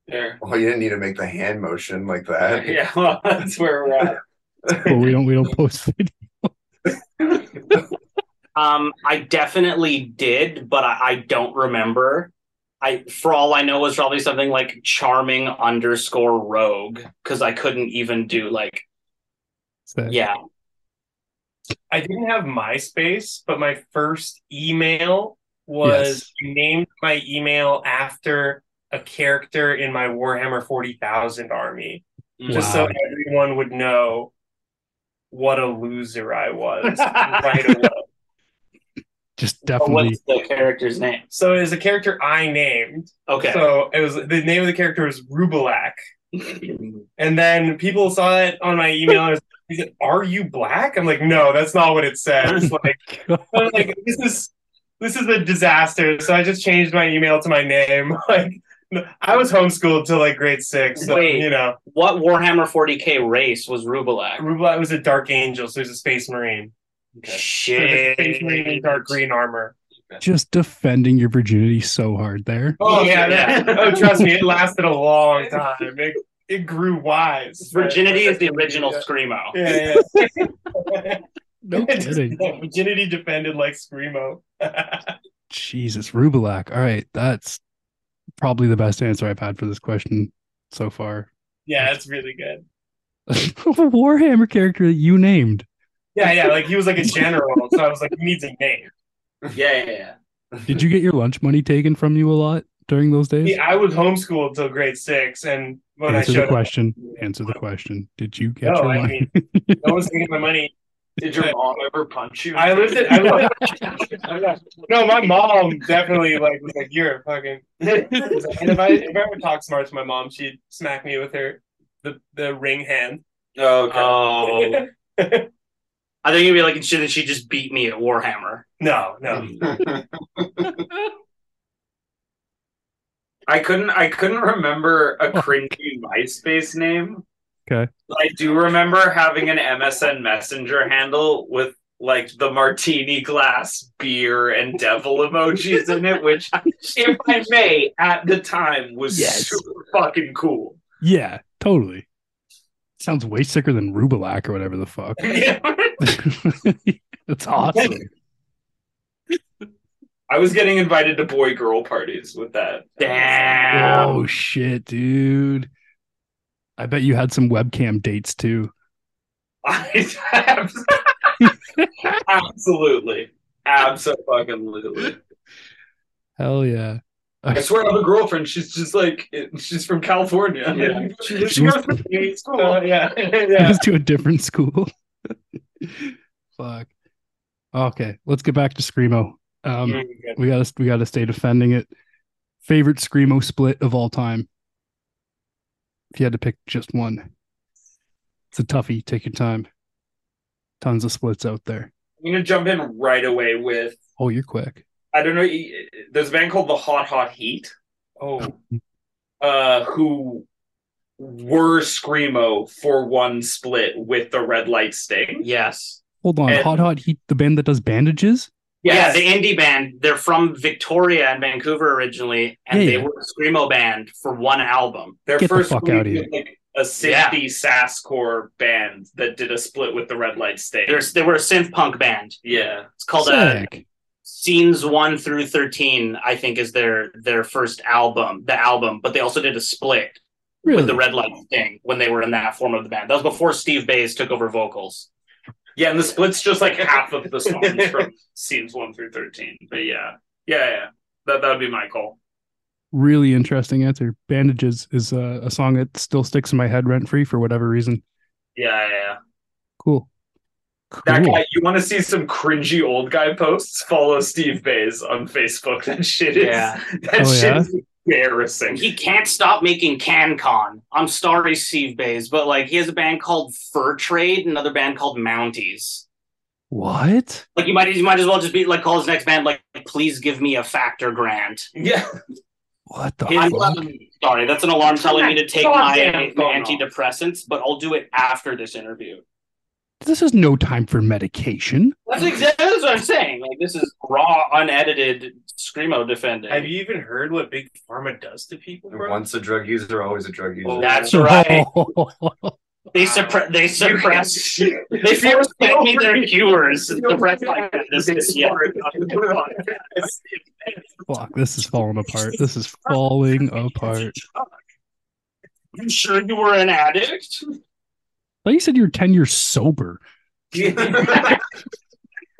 There. well, you didn't need to make the hand motion like that. Yeah, well, that's where we're at. Well, we don't we don't post video. Um, I definitely did, but I, I don't remember. I, for all I know, was probably something like charming underscore rogue because I couldn't even do like, So- yeah, I didn't have MySpace, but my first email was named my email after a character in my Warhammer 40,000 army, just so everyone would know what a loser I was right away. Just But definitely what's the character's name? So it was a character I named. Okay, So it was the name of the character was Rubalak. And then people saw it on my email and he said, Are you black? I'm like, no, that's not what it says. Oh like I'm like this is this is a disaster. So I just changed my email to my name. Like I was homeschooled till like grade six. So Wait. you know. what Warhammer 40k race was Rubalak? Rubalak was a dark angel, so he's a space marine. So he's a Shit, space marine in dark green armor. just defending your virginity so hard there. Oh yeah, that- oh trust me, it lasted a long time. It, it grew wise. Virginity is the original screamo. Yeah, yeah. No kidding. Virginity defended like screamo. Jesus, Rubalak. All right, that's probably the best answer I've had for this question so far. yeah, it's really good. Warhammer character that you named. Yeah, yeah, like he was like a general, so I was like, he needs a name. Yeah, yeah, yeah. Did you get your lunch money taken from you a lot during those days? Yeah, I was homeschooled until grade six, and when Answer I the showed question. Answer the question. Did you get No, your I money? mean, no one's getting my money. Did your mom ever punch you? I lived it. I lived it. no, my mom definitely like was like, "You're a fucking." and if I if I ever talk smart to my mom, she'd smack me with her the the ring hand. Oh, okay. Oh, I think you'd be like, should she just beat me at Warhammer? No, no. I couldn't I couldn't remember a cringy MySpace name. Okay. I do remember having an MSN Messenger handle with like the martini glass beer and devil emojis in it, which, if I may, at the time was Yes. super fucking cool. yeah, totally. Sounds way sicker than Rubalak or whatever the fuck. That's awesome. I was getting invited to boy girl parties with that. Damn. Oh shit, dude. I bet you had some webcam dates too. I absolutely, absolutely. Hell yeah. I swear I have a girlfriend. She's just like she's from California. Yeah. She, she goes to the school. Oh, yeah, I yeah. was to a different school. Fuck. Okay, let's get back to Screamo. Um, Really good. we gotta we gotta stay defending it. Favorite Screamo split of all time. If you had to pick just one, it's a toughie. Take your time. Tons of splits out there. I'm gonna jump in right away with Oh, you're quick. I don't know. There's a band called the Hot Hot Heat, Oh, uh, who were screamo for one split with the Red Light Sting. Yes. Hold on, And- Hot Hot Heat, the band that does bandages. Yeah, the indie band. They're from Victoria and Vancouver originally, and Yeah, they yeah. were a screamo band for one album. Their Get the first fuck week outta here. was like a synthy sasscore band that did a split with the Red Light Sting. There's they were a synth punk band. yeah, It's called uh, Sick. Scenes One through Thirteen. I think is their their first album, the album. But they also did a split Really? with the Red Light Sting when they were in that form of the band. That was before Steve Bays took over vocals. Yeah, and the split's just like half of the songs from scenes one through thirteen. But yeah, yeah, yeah, that that would be my call. really interesting answer. Bandages is a, a song that still sticks in my head rent free for whatever reason. Yeah, yeah. yeah. Cool. Cool. That guy, you want to see some cringy old guy posts? Follow Steve Bays on Facebook. That shit is Yeah. that Oh, shit yeah? is embarrassing. He can't stop making CanCon. I'm sorry, Steve Bays, but like he has a band called Fur Trade, another band called Mounties. What? Like you might you might as well just be like call his next band like please give me a factor grant. yeah, What the I'm fuck? Um, sorry, that's an alarm telling me to take my, my phone off. antidepressants, but I'll do it after this interview. This is no time for medication. That's exactly that's what I'm saying. Like this is raw, unedited screamo defending. Have you even heard what Big Pharma does to people, bro? Once a drug user, always a drug user. That's right. They suppress. They suppress. They force fed me their cures. Suppress my medicines. Yeah. Fuck, this is falling apart. This is falling apart. You sure you were an addict? But you said you're 10 years sober. Sorry,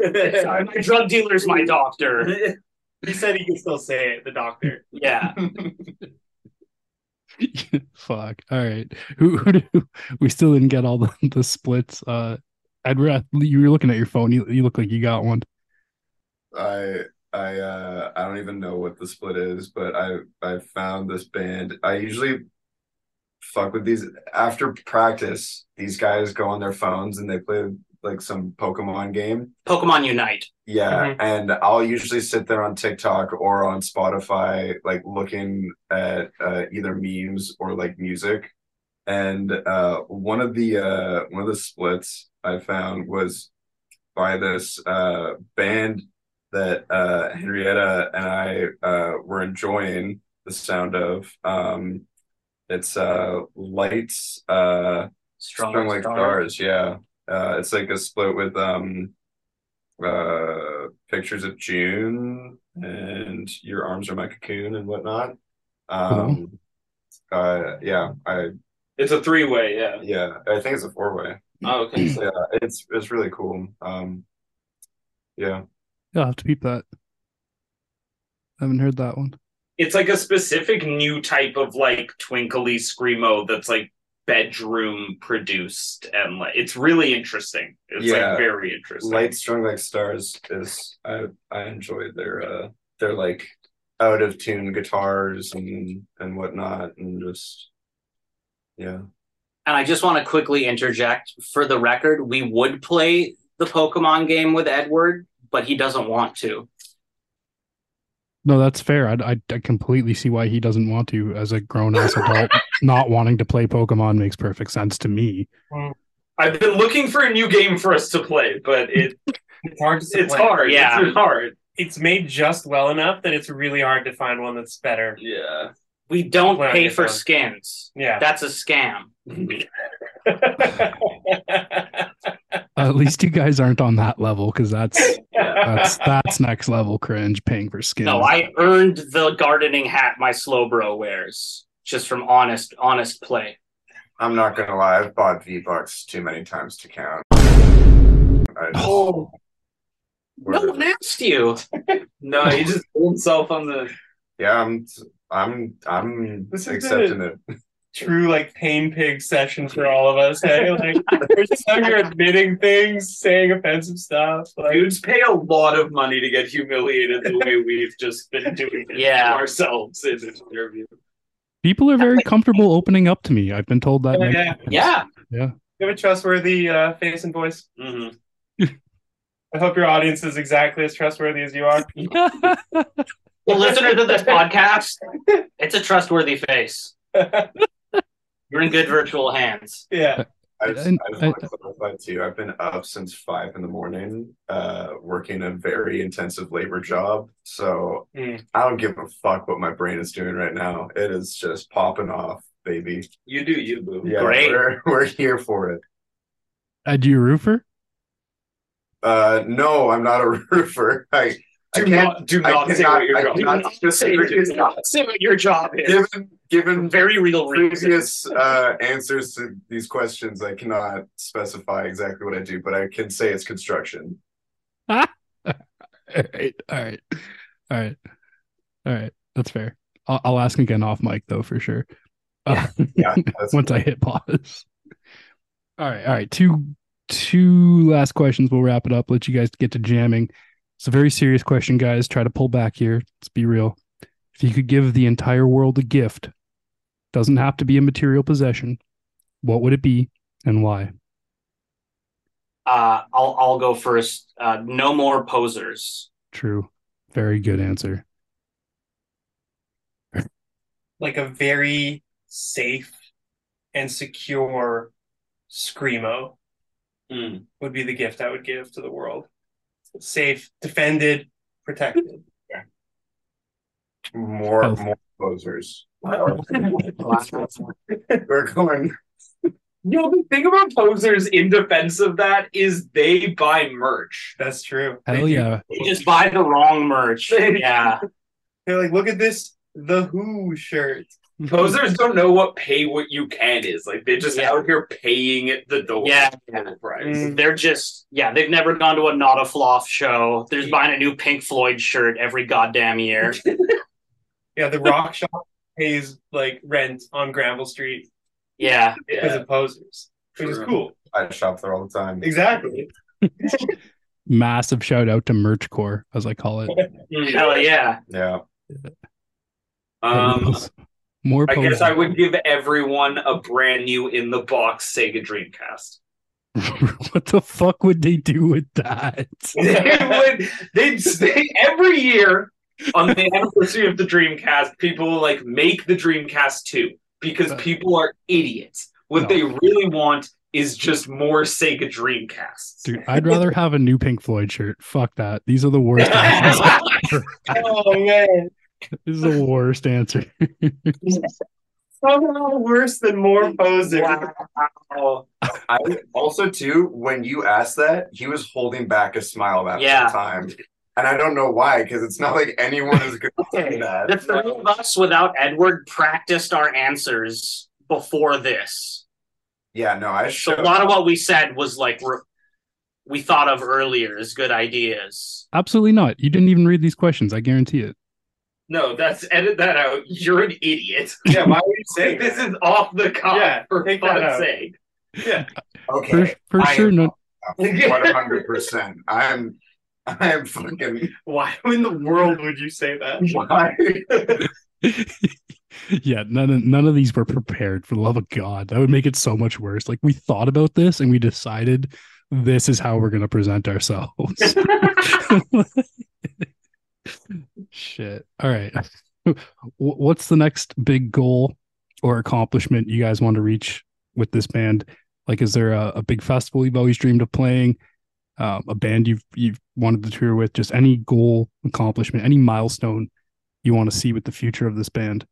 my drug dealer's my doctor. he said he can still say it, the doctor. Yeah. Fuck. All right. Who, who do we still didn't get all the, the splits? Uh Edward, you were looking at your phone. You, you look like you got one. I I uh I don't even know what the split is, but I I found this band. I usually fuck with these after practice. These guys go on their phones and they play like some Pokemon game. Pokemon Unite. Yeah, and I'll usually sit there on TikTok or on Spotify, like looking at uh, either memes or like music. And uh, one of the uh, one of the splits I found was by this uh, band that uh, Henrietta and I uh, were enjoying the sound of. Um, it's uh, Lights uh, Strung Like Stars. Yeah, uh, it's like a split with um, uh, pictures of June and Your Arms Are My Cocoon and whatnot. Um, uh, yeah, I It's a three way. Yeah. yeah, I think it's a four way. Oh, okay. So, yeah, it's it's really cool. Um, yeah. Yeah, I'll have to peep that. I haven't heard that one. It's like a specific new type of like twinkly screamo that's like bedroom produced and like it's really interesting. It's Yeah. like very interesting. Light Strung Like Stars is I I enjoy their uh their like out of tune guitars and and whatnot and just yeah. And I just want to quickly interject for the record, we would play the Pokemon game with Edward, but he doesn't want to. No, that's fair. I, I, I completely see why he doesn't want to as a grown ass adult. Not wanting to play Pokemon makes perfect sense to me. I've been looking for a new game for us to play, but it It's hard to say. it's hard. Yeah. It's hard. It's made just well enough that it's really hard to find one that's better. Yeah. We don't Well, pay for fine. skins. Yeah. That's a scam. At least you guys aren't on that level because that's that's that's next level cringe paying for skins. No, I earned the gardening hat my Slowbro wears just from honest, honest play. I'm not gonna lie, I've bought V Bucks too many times to count. I just, oh. No one asked you. No, he just put himself on the yeah, I'm I'm I'm This is accepting it. True, like pain pig session for all of us. Hey, like we're just out here admitting things, saying offensive stuff. Like, dudes pay a lot of money to get humiliated the way we've just been doing it Yeah. ourselves in this interview. People are very comfortable opening up to me. I've been told that. Yeah, many yeah. times. Yeah. you have a trustworthy uh, face and voice. Mm-hmm. I hope your audience is exactly as trustworthy as you are. The listeners of this podcast, it's a trustworthy face. You're in good virtual hands. yeah. I just, And I just I- want to clarify too. I've been up since five in the morning, uh, working a very intensive labor job. So Mm. I don't give a fuck what my brain is doing right now. It is just popping off, baby. You do you, boo. Yeah, Great. we're we're here for it. Uh, do you a roofer? Uh, no, I'm not a roofer. I, I Do can't. not do I not say cannot- what your I job cannot is. specifically- Do not say what your job is. given given Very real reasons. previous uh, answers to these questions, I cannot specify exactly what I do, but I can say it's construction. All right, all right, all right, all right. That's fair. I'll, I'll ask again off mic though for sure. Uh, Yeah, that's once I hit pause. All right, all right. Two two last questions. We'll wrap it up. Let you guys get to jamming. It's a very serious question, guys. Try to pull back here. Let's be real. If you could give the entire world a gift, doesn't have to be a material possession. What would it be and why? Uh, I'll I'll go first. Uh, no more posers. True. Very good answer. like a very safe and secure screamo Mm. would be the gift I would give to the world. Safe, defended, protected. more Health. more posers. We're going. You know, the thing about posers in defense of that is they buy merch. That's true. Hell They yeah. You just buy the wrong merch. Yeah. They're like, look at this The Who shirt. Posers don't know what pay what you can is. Like they're just Yeah. out here paying at the door. Yeah. Full price. Mm. They're just yeah, they've never gone to a not a floff show. They're just buying a new Pink Floyd shirt every goddamn year. Yeah, the rock shop pays like rent on Granville Street Yeah. because Yeah. of posers, which is cool. I shop there all the time. Exactly. Massive shout out to Merch Core, as I call it. Hell yeah. Yeah. Um More I guess. I would give everyone a brand new in the box Sega Dreamcast. what the fuck would they do with that? they would they'd they, every year on the anniversary of the Dreamcast, people will like make the Dreamcast 2 because people are idiots. What No. they really want is just more Sega Dreamcasts. Dude, I'd rather have a new Pink Floyd shirt. Fuck that. These are the worst Oh man, this is the worst answer. somehow worse than more posers. Wow. I also too, when you asked that, he was holding back a smile that Yeah. whole time. And I don't know why, because it's not like anyone is going to say that. The that. three of us without Edward practiced our answers before this. Yeah, no, I So should. a lot of what we said was like re- we thought of earlier as good ideas. Absolutely not. You didn't even read these questions. I guarantee it. No, that's edit that out. You're an idiot. Yeah, why would you say this that? is off the cuff. Yeah, for take that fuck's out. sake. For, Okay. for I sure, am no, One hundred percent. I'm. I am fucking. Why in the world would you say that? Why? yeah, none of none of these were prepared. For the love of God, that would make it so much worse. Like we thought about this and we decided this is how we're going to present ourselves. Shit. All right. What's the next big goal or accomplishment you guys want to reach with this band? Like, is there a, a big festival you've always dreamed of playing? Um, a band you've you've wanted to tour with? Just any goal, accomplishment, any milestone you want to see with the future of this band?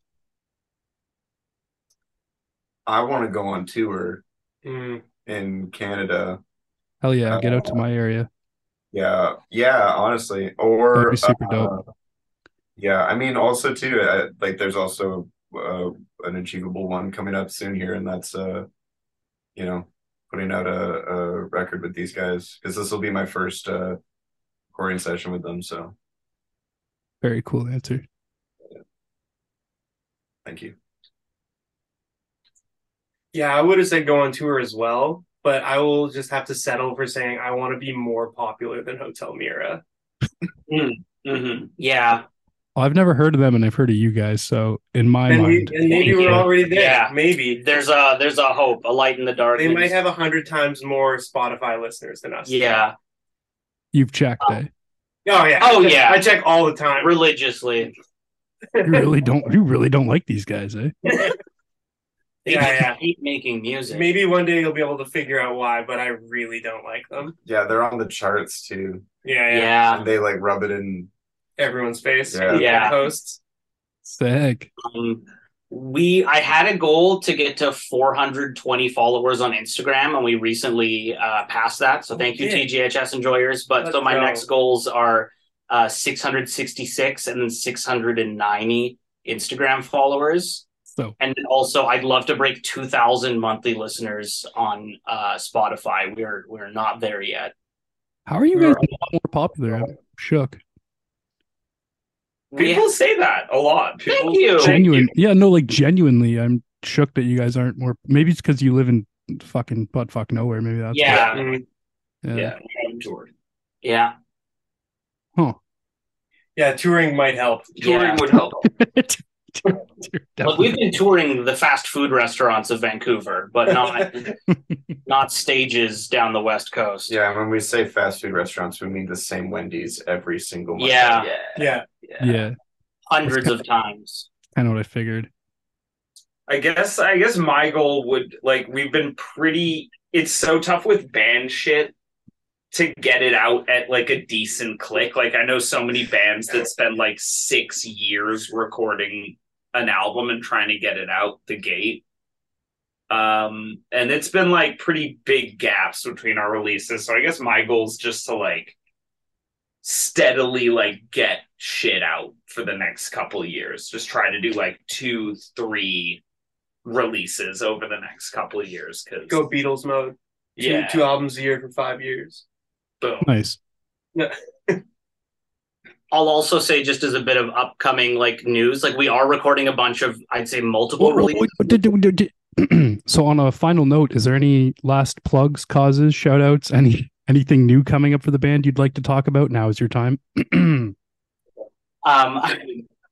I want to go on tour Mm, in Canada. Hell yeah, get out to my area. Yeah, yeah. Honestly, or super dope. uh, yeah, I mean, also too, uh, like there's also uh, an achievable one coming up soon here, and that's uh, you know, putting out a, a record with these guys because this will be my first uh recording session with them. So Very cool answer. thank you. yeah, I would have said go on tour as well, but I will just have to settle for saying I want to be more popular than Hotel Mira. hmm Yeah. Well, I've never heard of them, and I've heard of you guys. So in my And, we, mind, and maybe we're you. already there. Yeah. Maybe There's a there's a hope, a light in the dark. they might have a hundred times more Spotify listeners than us. Yeah. you've checked. Eh? Oh yeah. Oh, yeah. I check all the time. Religiously. You really don't. You really don't like these guys, eh? They Yeah, yeah. hate making music. Maybe one day you'll be able to figure out why, but I really don't like them. Yeah, they're on the charts too. Yeah, yeah. Yeah. And they like rub it in. Everyone's face. Yeah. Yeah. Posts. Sick. Um, we I had a goal to get to 420 followers on Instagram, and we recently uh, passed that. So thank you, Yeah. TGHS enjoyers. But Let's so my go. next goals are uh, 666 and then 690 Instagram followers. So And also, I'd love to break 2,000 monthly listeners on uh, Spotify. We're we're not there yet. how are you guys a lot more popular? I'm shook. We- People say that a lot. People, Thank you. Genuine. Yeah, no, like genuinely, I'm shook that you guys aren't more. Maybe it's because you live in fucking butt fuck nowhere. Maybe that's yeah, Mm. yeah. Yeah, we haven't toured. yeah. Huh. Yeah, touring might help. Touring Yeah. would help. Dude, Look, we've been touring the fast food restaurants of Vancouver, but not not stages down the west coast. Yeah, when we say fast food restaurants, we mean the same Wendy's every single month. Yeah. Yeah. yeah, hundreds of times. kind of what I figured. I guess I guess my goal would like we've been pretty it's so tough with band shit to get it out at like a decent click. Like I know so many bands that spend like 6 years recording an album and trying to get it out the gate. Um and it's been like pretty big gaps between our releases. So I guess my goal is just to like steadily like get shit out for the next couple years. Just try to do like two, three releases over the next couple of years. Cause Go Beatles mode. Two, yeah, two albums a year for five years. boom. Nice. I'll also say, just as a bit of upcoming like news, like we are recording a bunch of, I'd say, multiple releases. so on a final note, is there any last plugs, causes, shout outs, any anything new coming up for the band you'd like to talk about? Now is your time. Um,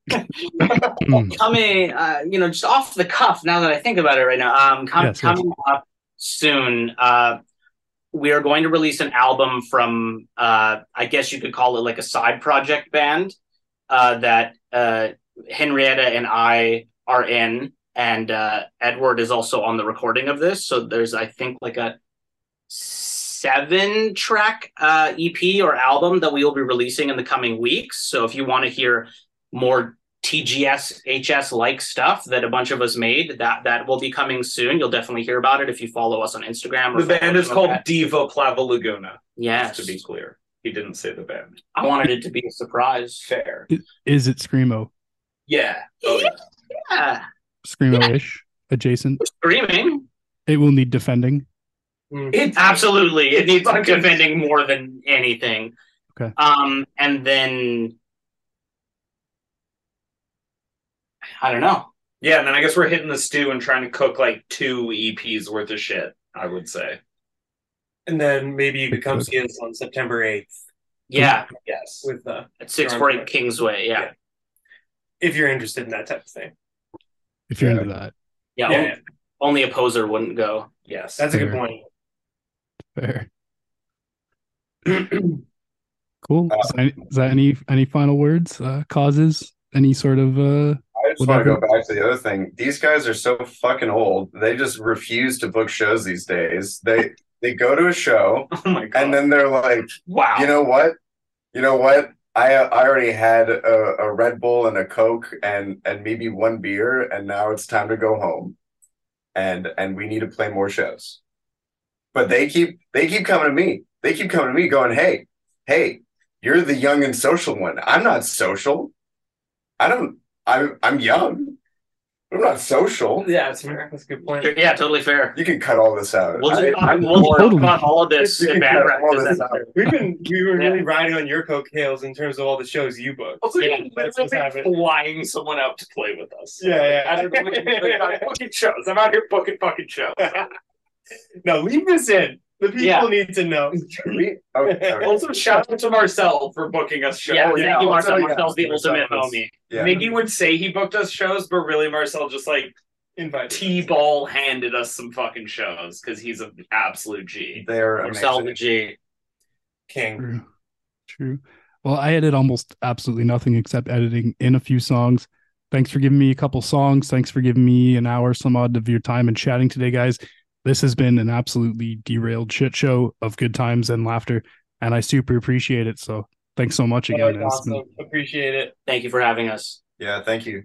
coming, uh, you know, just off the cuff. Now that I think about it, right now, um, com- Yes, yes. coming up soon. Uh, we are going to release an album from, uh, I guess you could call it like a side project band uh, that uh, Henrietta and I are in, and uh, Edward is also on the recording of this. So there's, I think, like a seven track uh, EP or album that we will be releasing in the coming weeks. So if you want to hear more TGS HS like stuff that a bunch of us made, that that will be coming soon. You'll definitely hear about it if you follow us on Instagram. Or The band is called that. Diva Plava Laguna. Yes. To be clear, he didn't say the band. I wanted it to be a surprise. Fair. is it screamo? Yeah. Oh, yeah. Yeah, Screamo-ish, adjacent. screaming. It will need defending. It's Absolutely, it needs Fucking- defending more than anything. Okay. Um, and then I don't know. Yeah, and then I guess we're hitting the stew and trying to cook like two EPs worth of shit. I would say. And then maybe you could come see us on September 8th Yeah, Yes. with uh at six four eight Kingsway. Yeah, Yeah. if you're interested in that type of thing. If you're Yeah. into that, yeah. Yeah, on- yeah. Only a poser wouldn't go. Yes. That's a good point. fair. Cool. Is that, is that any any final words? Uh, causes? Any sort of uh? I just want to go back to the other thing. These guys are so fucking old. They just refuse to book shows these days. They they go to a show Oh and then they're like, Wow. you know what? You know what? I I already had a, a Red Bull and a Coke and and maybe one beer, and now it's time to go home. And and we need to play more shows. But they keep they keep coming to me. They keep coming to me going, hey, hey, you're the young and social one. I'm not social. I don't I'm I'm young. I'm not social. Yeah, that's fair. That's a good point. yeah, totally fair. You can cut all this out. We'll just I- talk, I'm we'll more- talk about all of this You in can band cut all practice. this out. We've been we were really riding on your coattails in terms of all the shows you booked. Also, Yeah, yeah, that's what's happening. flying someone out to play with us. Yeah, yeah. I don't know. I'm booking shows. I'm out here booking fucking shows. no, leave this in. The people Yeah. need to know. We- oh, okay, okay. also, shout out to Marcel for booking us shows. Yeah, Oh, thank yeah, you, Marcel. tell you Marcel's the that. ultimate Marcel is- homie. Yeah. Miggy would say he booked us shows, but really Marcel just like Invite. T-ball handed us some fucking shows because he's an absolute G. They're Marcel the. G. King. True. True. Well, I edit almost absolutely nothing except editing in a few songs. Thanks for giving me a couple songs. Thanks for giving me an hour, some odd of your time and chatting today, guys. This has been an absolutely derailed shit show of good times and laughter, and I super appreciate it. So thanks so much again. was been- awesome. Appreciate it. Thank you for having us. Yeah, thank you.